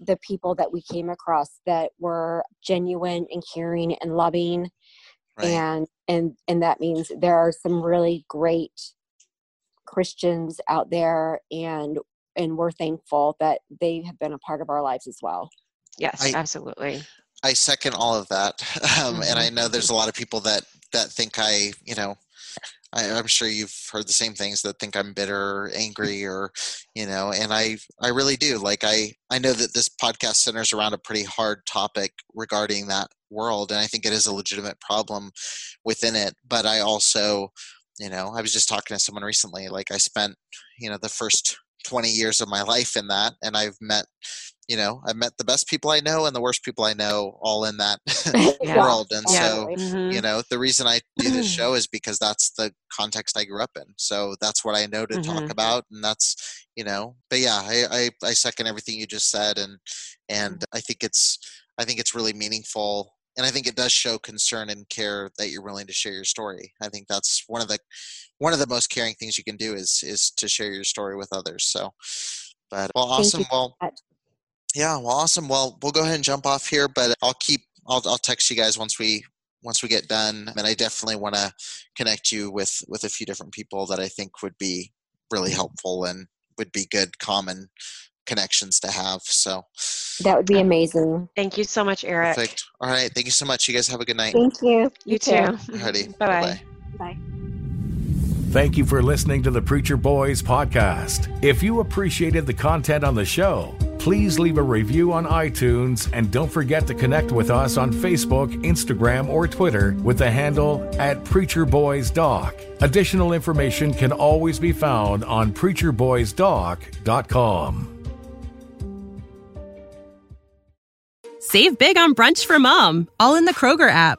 the people that we came across that were genuine and caring and loving. Right. And and and that means there are some really great christians out there and and we're thankful that they have been a part of our lives as well. Yes, I- absolutely. I second all of that, um, and I know there's a lot of people that that think I, you know, I, I'm sure you've heard the same things that think I'm bitter, or angry, or you know, and I I really do. Like I I know that this podcast centers around a pretty hard topic regarding that world, and I think it is a legitimate problem within it. But I also, you know, I was just talking to someone recently. Like I spent, you know, the first 20 years of my life in that, and I've met you know i've met the best people i know and the worst people i know all in that Yeah. world and Yeah. so Mhm. you know the reason i do this show is because that's the context i grew up in so that's what i know to talk Mhm. about and that's you know but yeah I, I i second everything you just said and and i think it's i think it's really meaningful and i think it does show concern and care that you're willing to share your story i think that's one of the one of the most caring things you can do is is to share your story with others so but well awesome well so much. Yeah, well, awesome. Well, we'll go ahead and jump off here, but I'll keep. I'll I'll text you guys once we once we get done, and I definitely want to connect you with with a few different people that I think would be really mm-hmm. helpful and would be good common connections to have. So that would be amazing Thank you so much, Eric. perfect. All right, thank you so much. You guys have a good night. thank you You too. Alrighty, Bye bye. bye-bye. bye Thank you for listening to the Preacher Boys podcast. If you appreciated the content on the show, please leave a review on iTunes and don't forget to connect with us on Facebook, Instagram, or Twitter with the handle at Preacher Boys Doc. Additional information can always be found on preacherboysdoc.com. Save big on brunch for mom, all in the Kroger app.